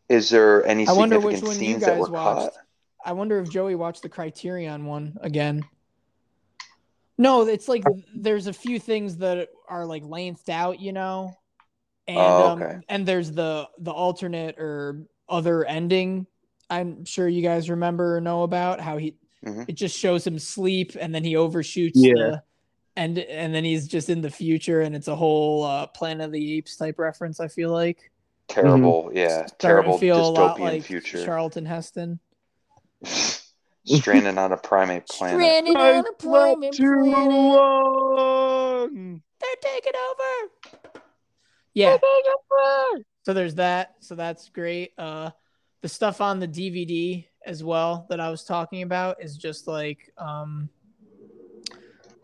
is there any I wonder significant which one you scenes that guys were watched. cut I wonder if Joey watched the Criterion one again. No, it's like oh. there's a few things that are like lengthed out, you know, and Oh, um, and there's the the alternate or other ending. I'm sure you guys remember or know about how he Mhm. it just shows him sleep and then he overshoots Yeah. the and and then he's just in the future and it's a whole uh, Planet of the Apes type reference. I feel like terrible yeah Starting to terrible feel a lot dystopian like future Charlton Heston. stranded on a primate planet Stranded on a private too planet. long. That taking over. Yeah. So there's that. So that's great. Uh, the stuff on the DVD as well that I was talking about is just like um,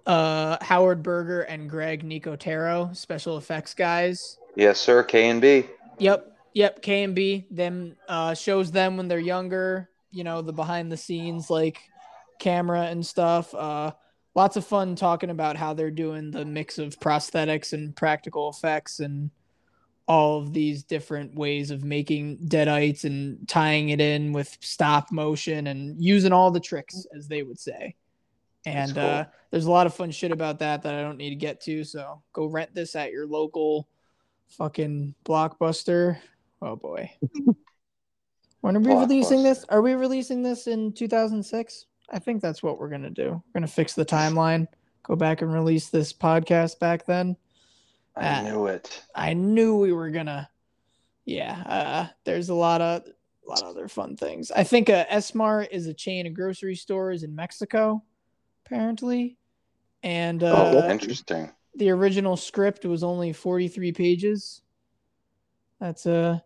uh, Howard Berger and Greg Nicotero, special effects guys. Yes, sir. K and B. Yep, yep. K and B. Them uh, shows them when they're younger. You know the behind the scenes like camera and stuff. Uh, lots of fun talking about how they're doing the mix of prosthetics and practical effects and all of these different ways of making deadites and tying it in with stop motion and using all the tricks as they would say. And cool. uh, there's a lot of fun shit about that that i don't need to get to so go rent this at your local fucking blockbuster. Oh boy. When are we releasing this? Are we releasing this in 2006 i think that's what we're gonna do. We're gonna fix the timeline go back and release this podcast back then I Ah. knew it. I knew we were gonna. Yeah, uh, there's a lot of a lot of other fun things. I think uh, S-Mart is a chain of grocery stores in Mexico, apparently, and uh, oh, interesting. the original script was only 43 pages. That's a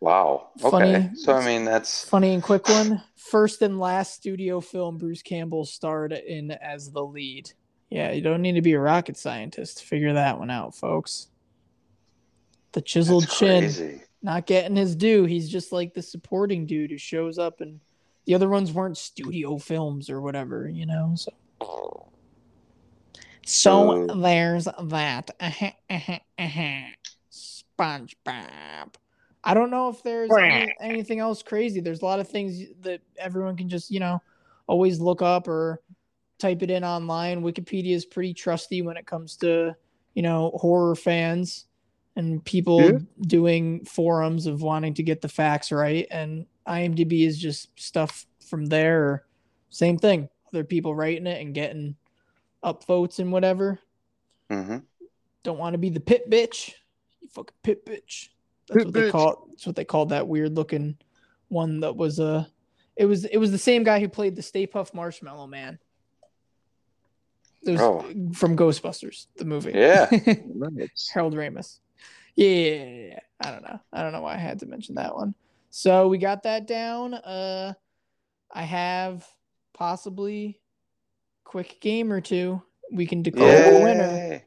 Wow. Okay. Funny. So I mean, that's funny and quick one. First and last studio film Bruce Campbell starred in as the lead. Yeah, you don't need to be a rocket scientist to figure that one out, folks. The chiseled that's chin. crazy. not getting his due. He's just like the supporting dude who shows up, and the other ones weren't studio films or whatever, you know. So, so So- there's that. Uh-huh, uh-huh, uh-huh. SpongeBob. I don't know if there's any, anything else crazy. There's a lot of things that everyone can just, you know, always look up or type it in online. Wikipedia is pretty trusty when it comes to, you know, horror fans and people Yeah. doing forums of wanting to get the facts right. And IMDb is just stuff from there. Same thing. Other people writing it and getting upvotes and whatever. hmm Don't want to be the pit bitch. You fucking pit bitch. That's Pit what they bitch. call. That's what they called that weird looking one. That was Uh, it was it was the same guy who played the Stay Puft Marshmallow Man. It was Oh. from Ghostbusters, the movie. Yeah. Nice. Harold Ramis. Yeah, yeah, yeah, yeah. I don't know. I don't know why I had to mention that one. So we got that down. Uh, I have possibly quick game or two. We can declare a winner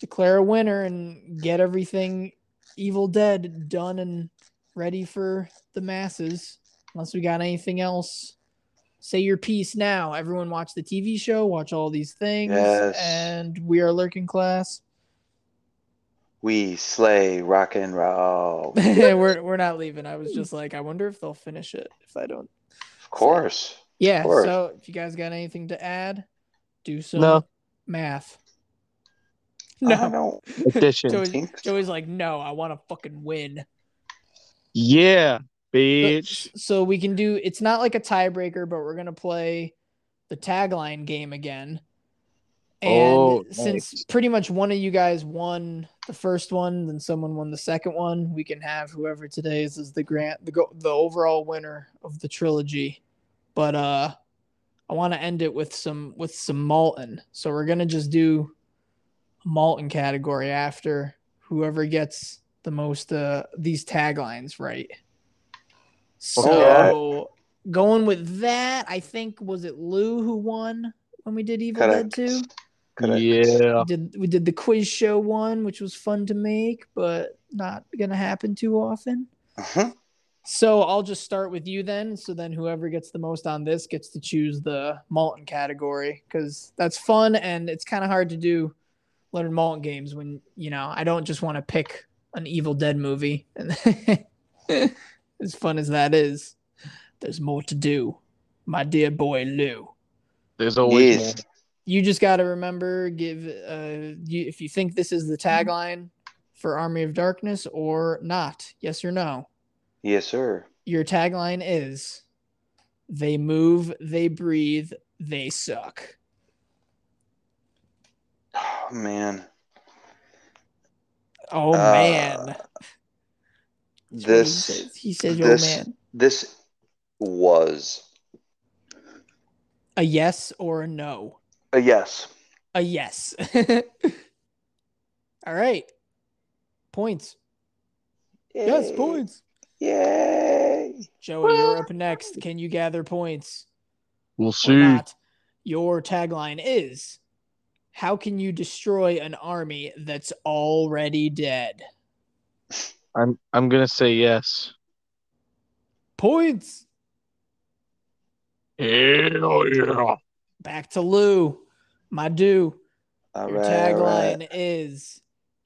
declare a winner and get everything Evil Dead done and ready for the masses. Unless we got anything else, say your piece now. Everyone watch the TV show, watch all these things, Yes. and we are lurking class. We slay rock and roll. We're we're not leaving. I was just like, I wonder if they'll finish it if I don't. Of course. Yeah. course. So if you guys got anything to add, do some No. math. I don't No. Addition. Joey's, Joey's like, no, I want to fucking win. Yeah, But- bitch. So we can do it's not like a tiebreaker, but we're gonna play the tagline game again. And Oh, since nice. pretty much one of you guys won the first one, then someone won the second one, we can have whoever today is, is the grant the go, the overall winner of the trilogy. But uh I want to end it with some with some Maltin. So we're gonna just do a Maltin category after whoever gets the most uh these taglines right. So going with that, I think was it Lou who won when we did Evil Dead 2? Correct. Yeah. We did we did the quiz show one, which was fun to make, but not gonna happen too often. Mhm. So I'll just start with you then. So then whoever gets the most on this gets to choose the Maltin category because that's fun and it's kind of hard to do Leonard Maltin games when you know I don't just want to pick an Evil Dead movie. And as fun as that is, there's more to do. My dear boy Lou. There's always Yes. more. You just got to remember give uh you, if you think this is the tagline for Army of Darkness or not. Yes or no. Yes, sir. Your tagline is they move, they breathe, they suck. Oh man. Oh Uh, man. That's what he This says. he says, "Oh this man." this was A yes or a no? a yes. A yes. All right. Points. Yes, points. Yay! Joey, you're up next. Can you gather points? We'll see. not? Your tagline is How can you destroy an army that's already dead? I'm I'm gonna say yes. Points. Hell yeah. Back to Lou. My do. All Your right, tagline right. is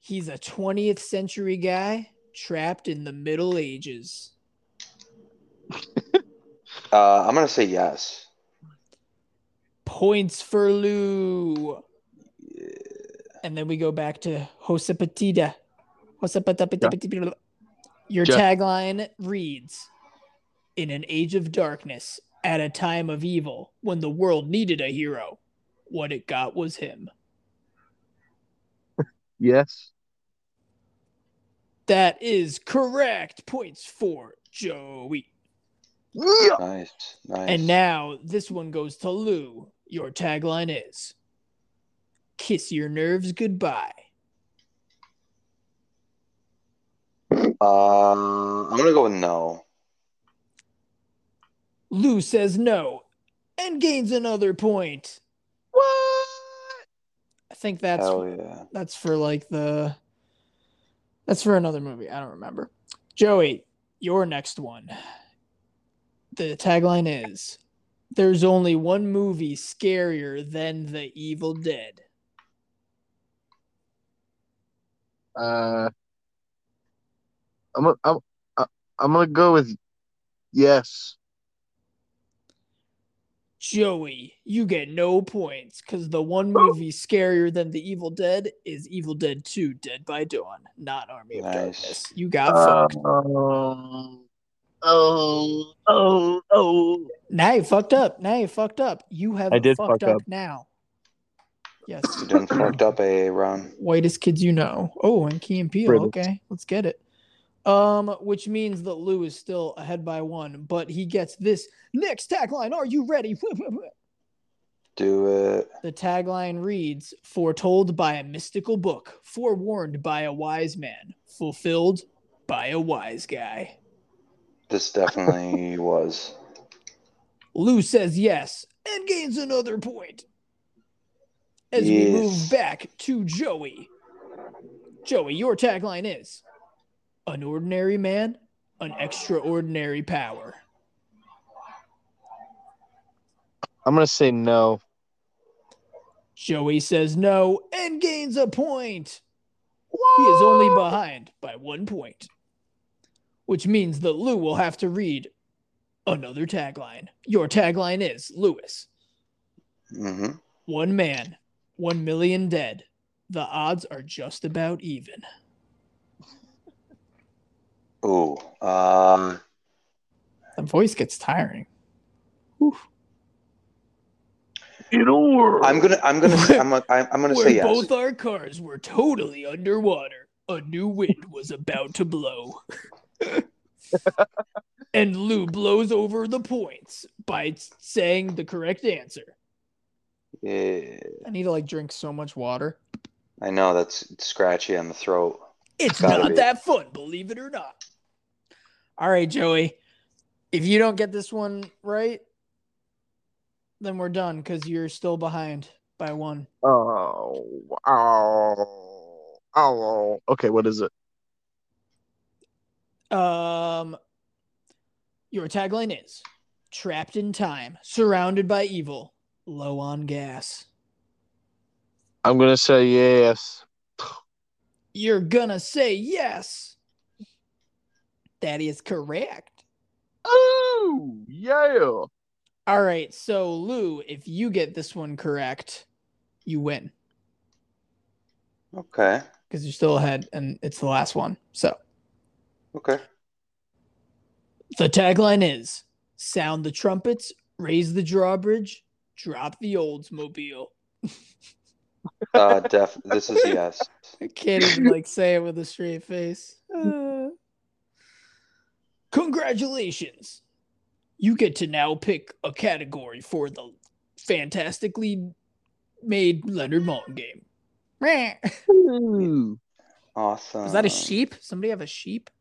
He's a 20th century guy trapped in the Middle Ages. Uh, I'm gonna say yes. Points for Lou. And then we go back to Josepatida. Josepatida. Your Ja- tagline reads In an age of darkness, at a time of evil, when the world needed a hero, what it got was him. Yes. That is correct. Points for Joey. Yeah. Nice, nice. And now this one goes to Lou. Your tagline is Kiss your nerves goodbye. Um, I'm gonna go with no. Lou says no and gains another point. What? I think that's Hell yeah. that's for like the that's for another movie. I don't remember. Joey, your next one. The tagline is There's only one movie scarier than The Evil Dead. Uh, I'm gonna I'm I- I'm gonna go with yes. Joey, you get no points because the one movie scarier than The Evil Dead is Evil Dead 2 Dead by Dawn, not Army of Darkness. You got Uh, fucked. oh, oh, oh, oh. Now you fucked up. Now you fucked up. You have I did fucked fuck up up. now. Yes. You done fucked up, a Ron. Whitest kids you know. Oh, and Key and Peele. Okay, let's get it. Um, which means that Lou is still ahead by one, but he gets this next tagline. Are you ready? Do it. The tagline reads Foretold by a mystical book, forewarned by a wise man, fulfilled by a wise guy. This definitely was. Lou says yes and gains another point. As we move back to Joey. Joey, your tagline is An ordinary man, an extraordinary power. I'm gonna say no. Joey says no and gains a point. He is only behind by one point, which means that Lou will have to read another tagline. Your tagline is Lewis, hmm one man, one million dead. The odds are just about even. Ooh. Um. The voice gets tiring. In a world. I'm gonna. I'm gonna. Say, I'm. I'm I'm gonna say yes. both our cars were totally underwater, a new wind was about to blow. and Lou blows over the points by saying the correct answer. Yeah. I need to like drink so much water. I know that's scratchy on the throat. It's Gotta not be. that fun, believe it or not. All right, Joey. If you don't get this one right, then we're done because you're still behind by one. Oh, oh, oh. Okay, what is it? Um, your tagline is trapped in time, surrounded by evil, low on gas. I'm gonna say yes. You're gonna say yes. That is correct. Oh, yeah. All right, so Lou, if you get this one correct, you win Okay. because you're still ahead and it's the last one. So Okay. the tagline is sound the trumpets, raise the drawbridge, drop the Oldsmobile. Uh, def. This is yes. I can't even like say it with a straight face. Uh, congratulations. You get to now pick a category for the fantastically made Leonard Maltin game. Meh. Ooh. Awesome. Is that a sheep? Somebody have a sheep?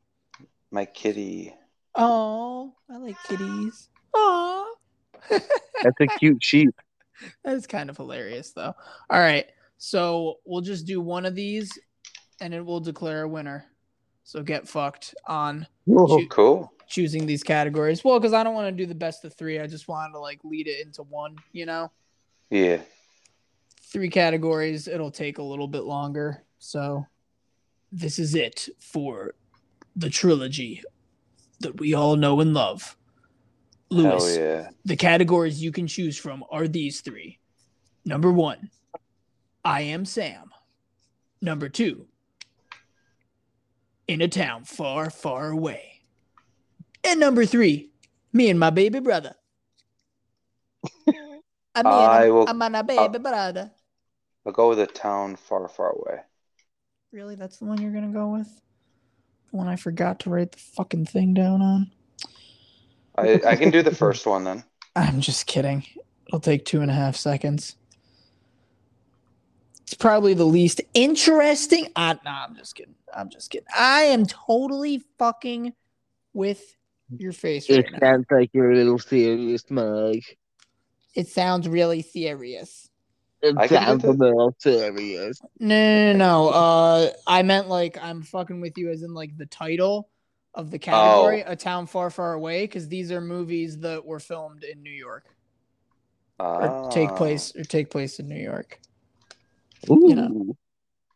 My kitty. Oh, I like kitties. Oh, That's a cute sheep. that is kind of hilarious, though. All right, so we'll just do one of these, and it will declare a winner. So get fucked on choo- Cool. choosing these categories. Well, because I don't want to do the best of three. I just wanted to like lead it into one. You know, Yeah. three categories. It'll take a little bit longer. So this is it for the trilogy that we all know and love. Lewis, yeah. the categories you can choose from are these three. Number one, I am Sam. Number two, in a town far, far away. And number three, me and my baby brother. I mean, I I'm, will- I'm on a baby brother. I'll go with a town far, far away. Really, that's the one you're gonna go with? The one I forgot to write the fucking thing down on. I, I can do the first one then. I'm just kidding. It'll take two and a half seconds. It's probably the least interesting. Uh, nah, I'm just kidding. I'm just kidding. I am totally fucking with your face It right now. sounds like you're a little serious, Mug. It sounds really serious. It I can do sounds a little serious. No, no, no, no. Uh, I meant like I'm fucking with you, as in like the title of the category, Oh. "A Town Far, Far Away," because these are movies that were filmed in New York or take Ah. place or take place in New York. Ooh. know.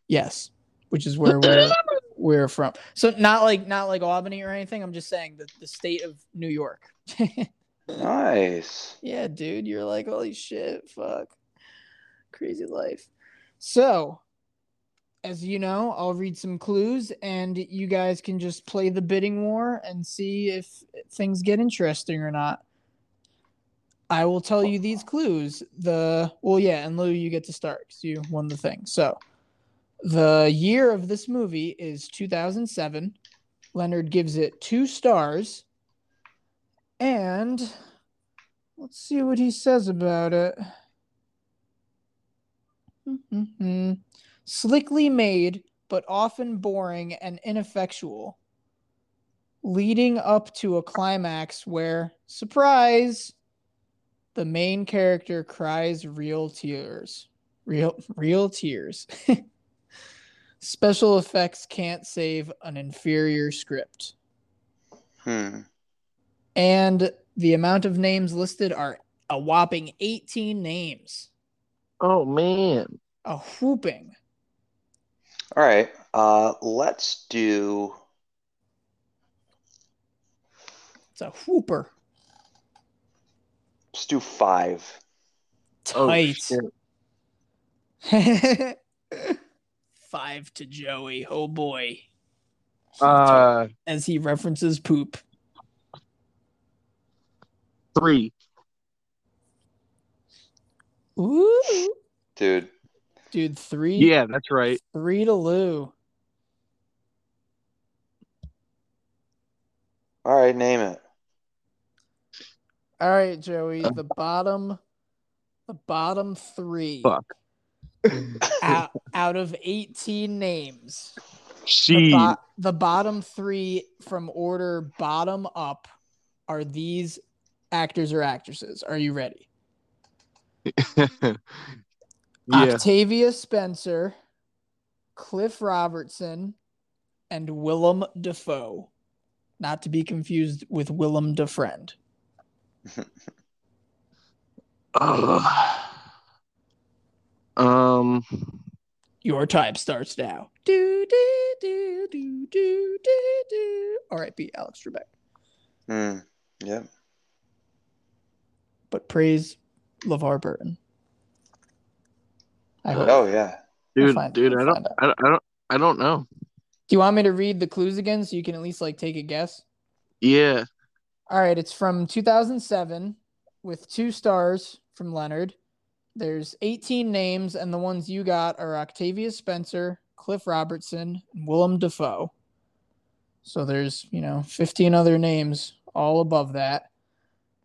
Yes, which is where we're we're from. So not like not like Albany or anything. I'm just saying the the state of New York. Nice. yeah, dude, you're like holy shit, fuck, crazy life. So, as you know, I'll read some clues, and you guys can just play the bidding war and see if things get interesting or not. I will tell you these clues. The well, yeah, and Lou, you get to start because you won the thing. So, the year of this movie is 2007. Leonard gives it two stars. And let's see what he says about it. Mhm. Slickly made, but often boring and ineffectual, leading up to a climax where, surprise, the main character cries real tears. Real, real tears. Special effects can't save an inferior script. Hmm. And the amount of names listed are a whopping 18 names. Oh man. A whooping. All right. Uh, let's do. It's a whooper. Let's do five. Oh, Tight. shit. Five to Joey. Oh boy. Uh, As he references poop. three. Ooh. Dude. Dude, three. Yeah, that's right. Three to Lou. All right, name it. All right, Joey. Um, the bottom, the bottom three Fuck. out, out of 18 names. The, She. bo- the bottom three from order bottom up are these actors or actresses. Are you ready? yeah. Octavia Spencer, Cliff Robertson, and Willem Dafoe. Not to be confused with Willem Defriend. Ugh. Um. Your time starts now. Do do do do do do do. R.I.P. Alex Trebek. Hmm. Yep. But praise LeVar Burton. I hope. Oh yeah. We'll Dude, find- dude, we'll I don't, out. I, I don't, I don't know. Do you want me to read the clues again so you can at least like take a guess? Yeah. All right, it's from 2007 with two stars from Leonard. There's 18 names, and the ones you got are Octavia Spencer, Cliff Robertson, and Willem Dafoe. So there's, you know, 15 other names all above that.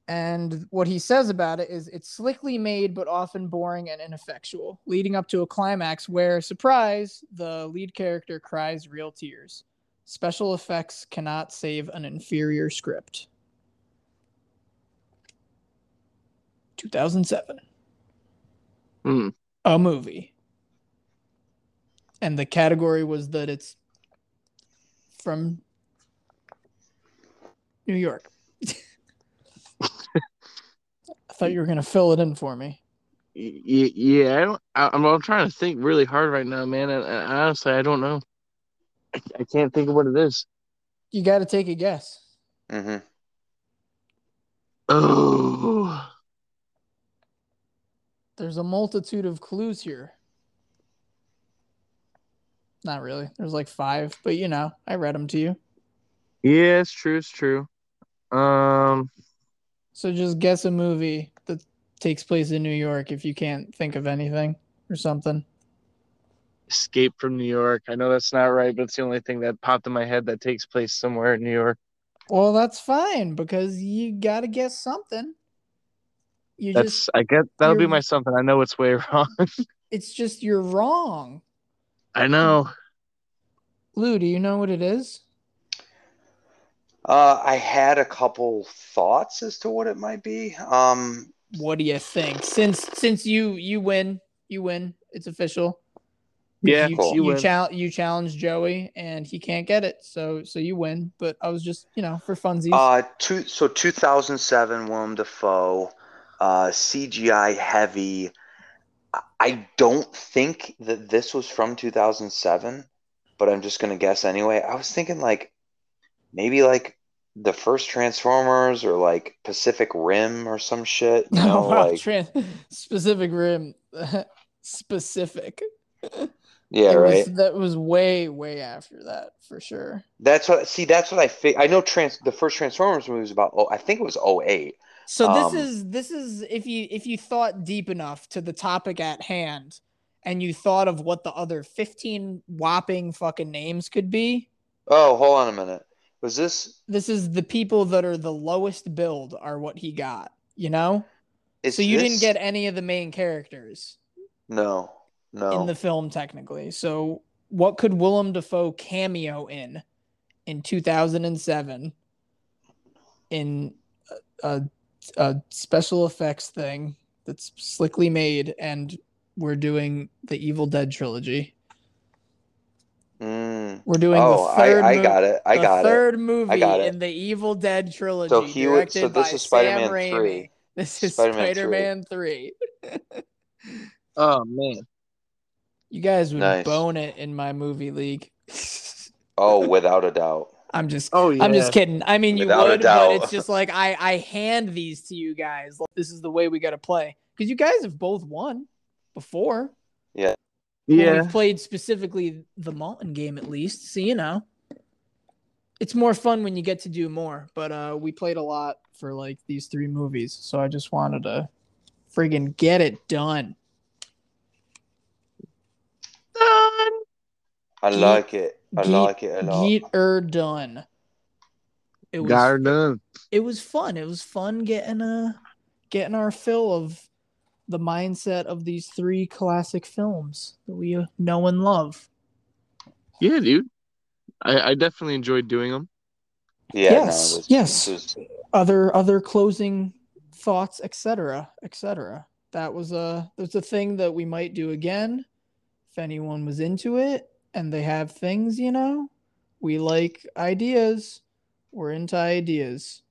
And what he says about it is it's slickly made, but often boring and ineffectual, leading up to a climax where, surprise, the lead character cries real tears. Special effects cannot save an inferior script. 2007. Hmm. A movie. And the category was that it's from New York. I thought you were going to fill it in for me. Y- y- yeah, I don't, I, I'm, I'm trying to think really hard right now, man. And, and honestly, I don't know. I, I can't think of what it is. You got to take a guess. hmm Oh, There's a multitude of clues here. Not really. There's like five, but you know, I read them to you. yeah, it's true. It's true. Um, So just guess a movie that takes place in New York if you can't think of anything or something. Escape from New York. I know that's not right, but it's the only thing that popped in my head that takes place somewhere in New York. Well, that's fine because you got to guess something. You That's just I get that'll be my something. I know it's way wrong. it's just you're wrong. I know. Lou, do you know what it is? Uh, I had a couple thoughts as to what it might be. Um, What do you think? Since since you you win, you win. It's official. Yeah, you Cool. you, win. chal- you challenge Joey and he can't get it, so so you win. But I was just you know for funsies. uh, two, so 2007, Willem Dafoe, uh, CGI heavy. I- don't think that this was from 2007, but I'm just gonna guess anyway. I was thinking like maybe like the first Transformers or like Pacific Rim or some shit. You know, wow, like tran- specific rim, specific. yeah, It right. Was, that was way way after that for sure. That's what. See, that's what I think. I know. Trans. The first Transformers movie was about. Oh, I think it was 08. So this Um, is this is if you if you thought deep enough to the topic at hand and you thought of what the other 15 whopping fucking names could be, Oh, hold on a minute. Was this? this is the people that are the lowest build are what he got, you know? So you didn't get any of the main characters No, no. in the film technically. So what could Willem Dafoe cameo in in 2007 in a, a, a special effects thing that's slickly made and we're doing the Evil Dead trilogy. Mm. We're doing Oh, the third I, I mo- got it. I the got it. third movie got it. in the Evil Dead trilogy So he would. directed So this by is Spider-Man Sam Raimi. three. This is Spider-Man 3. Spider-Man 3. Oh man. You guys would Nice. bone it in my movie league. Oh, without a doubt. I'm just Oh yeah. I'm just kidding. I mean, you Without a would, but it's just like I I hand these to you guys. Like, this is the way we got to play because you guys have both won before. Yeah. Yeah. we've played specifically the Maltin game at least, so you know. It's more fun when you get to do more, but uh we played a lot for like these three movies, so I just wanted to friggin' get it done. I Get- like it. I get- like it a lot. Get her done. It was Got her done. it was fun. It was fun getting a getting our fill of the mindset of these three classic films that we uh, know and love. Yeah, dude. I, I definitely enjoyed doing them. Yeah. Yes, No, was, yes. was- Other other closing thoughts, etc., etc. That was a that's a thing that we might do again if anyone was into it and they have things, you know. We like ideas. We're into ideas.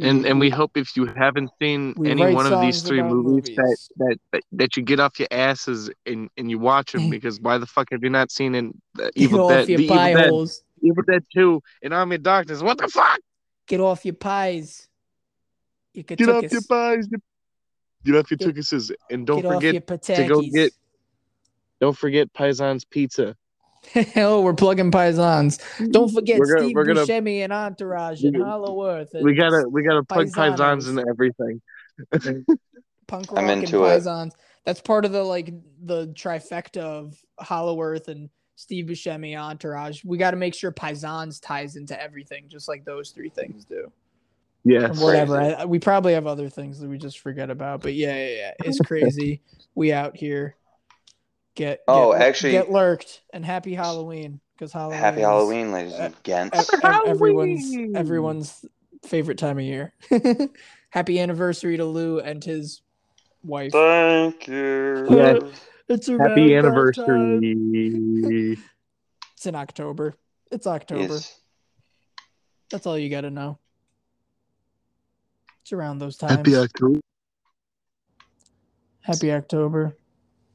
And and we hope if you haven't seen We any one of these three movies, movies. That, that that you get off your asses and, and you watch them because why the fuck have you not seen in Evil Dead, the Evil Dead, holes. Evil Dead Two, and Army of Darkness? What the fuck? Get off your pies. You could Get off us. your pies. Get off your Get- and don't Get forget to go get don't forget Paisan's Pizza. oh, we're plugging paisans. Don't forget We're gonna- Steve we're gonna- Buscemi and Entourage we and Hollow Earth. And We gotta we gotta plug Paisanos. Paisans and everything. punk I'm rock and into it. paisans. That's part of the like the trifecta of Hollow Earth and Steve Buscemi Entourage. We got to make sure paisans ties into everything, just like those three things do. Yeah, whatever. I, we probably have other things that we just forget about, but yeah, yeah, yeah. It's crazy. we out here. Get, Oh, get- actually- get lurked and happy Halloween because Halloween. Happy is Halloween, ladies uh, and ev- gents. everyone's everyone's favorite time of year. happy anniversary to Lou and his wife. Thank you. Yeah. It's around Happy anniversary. It's in October. It's October. Yes. That's all you got to know. It's around those times. Happy October. Happy October.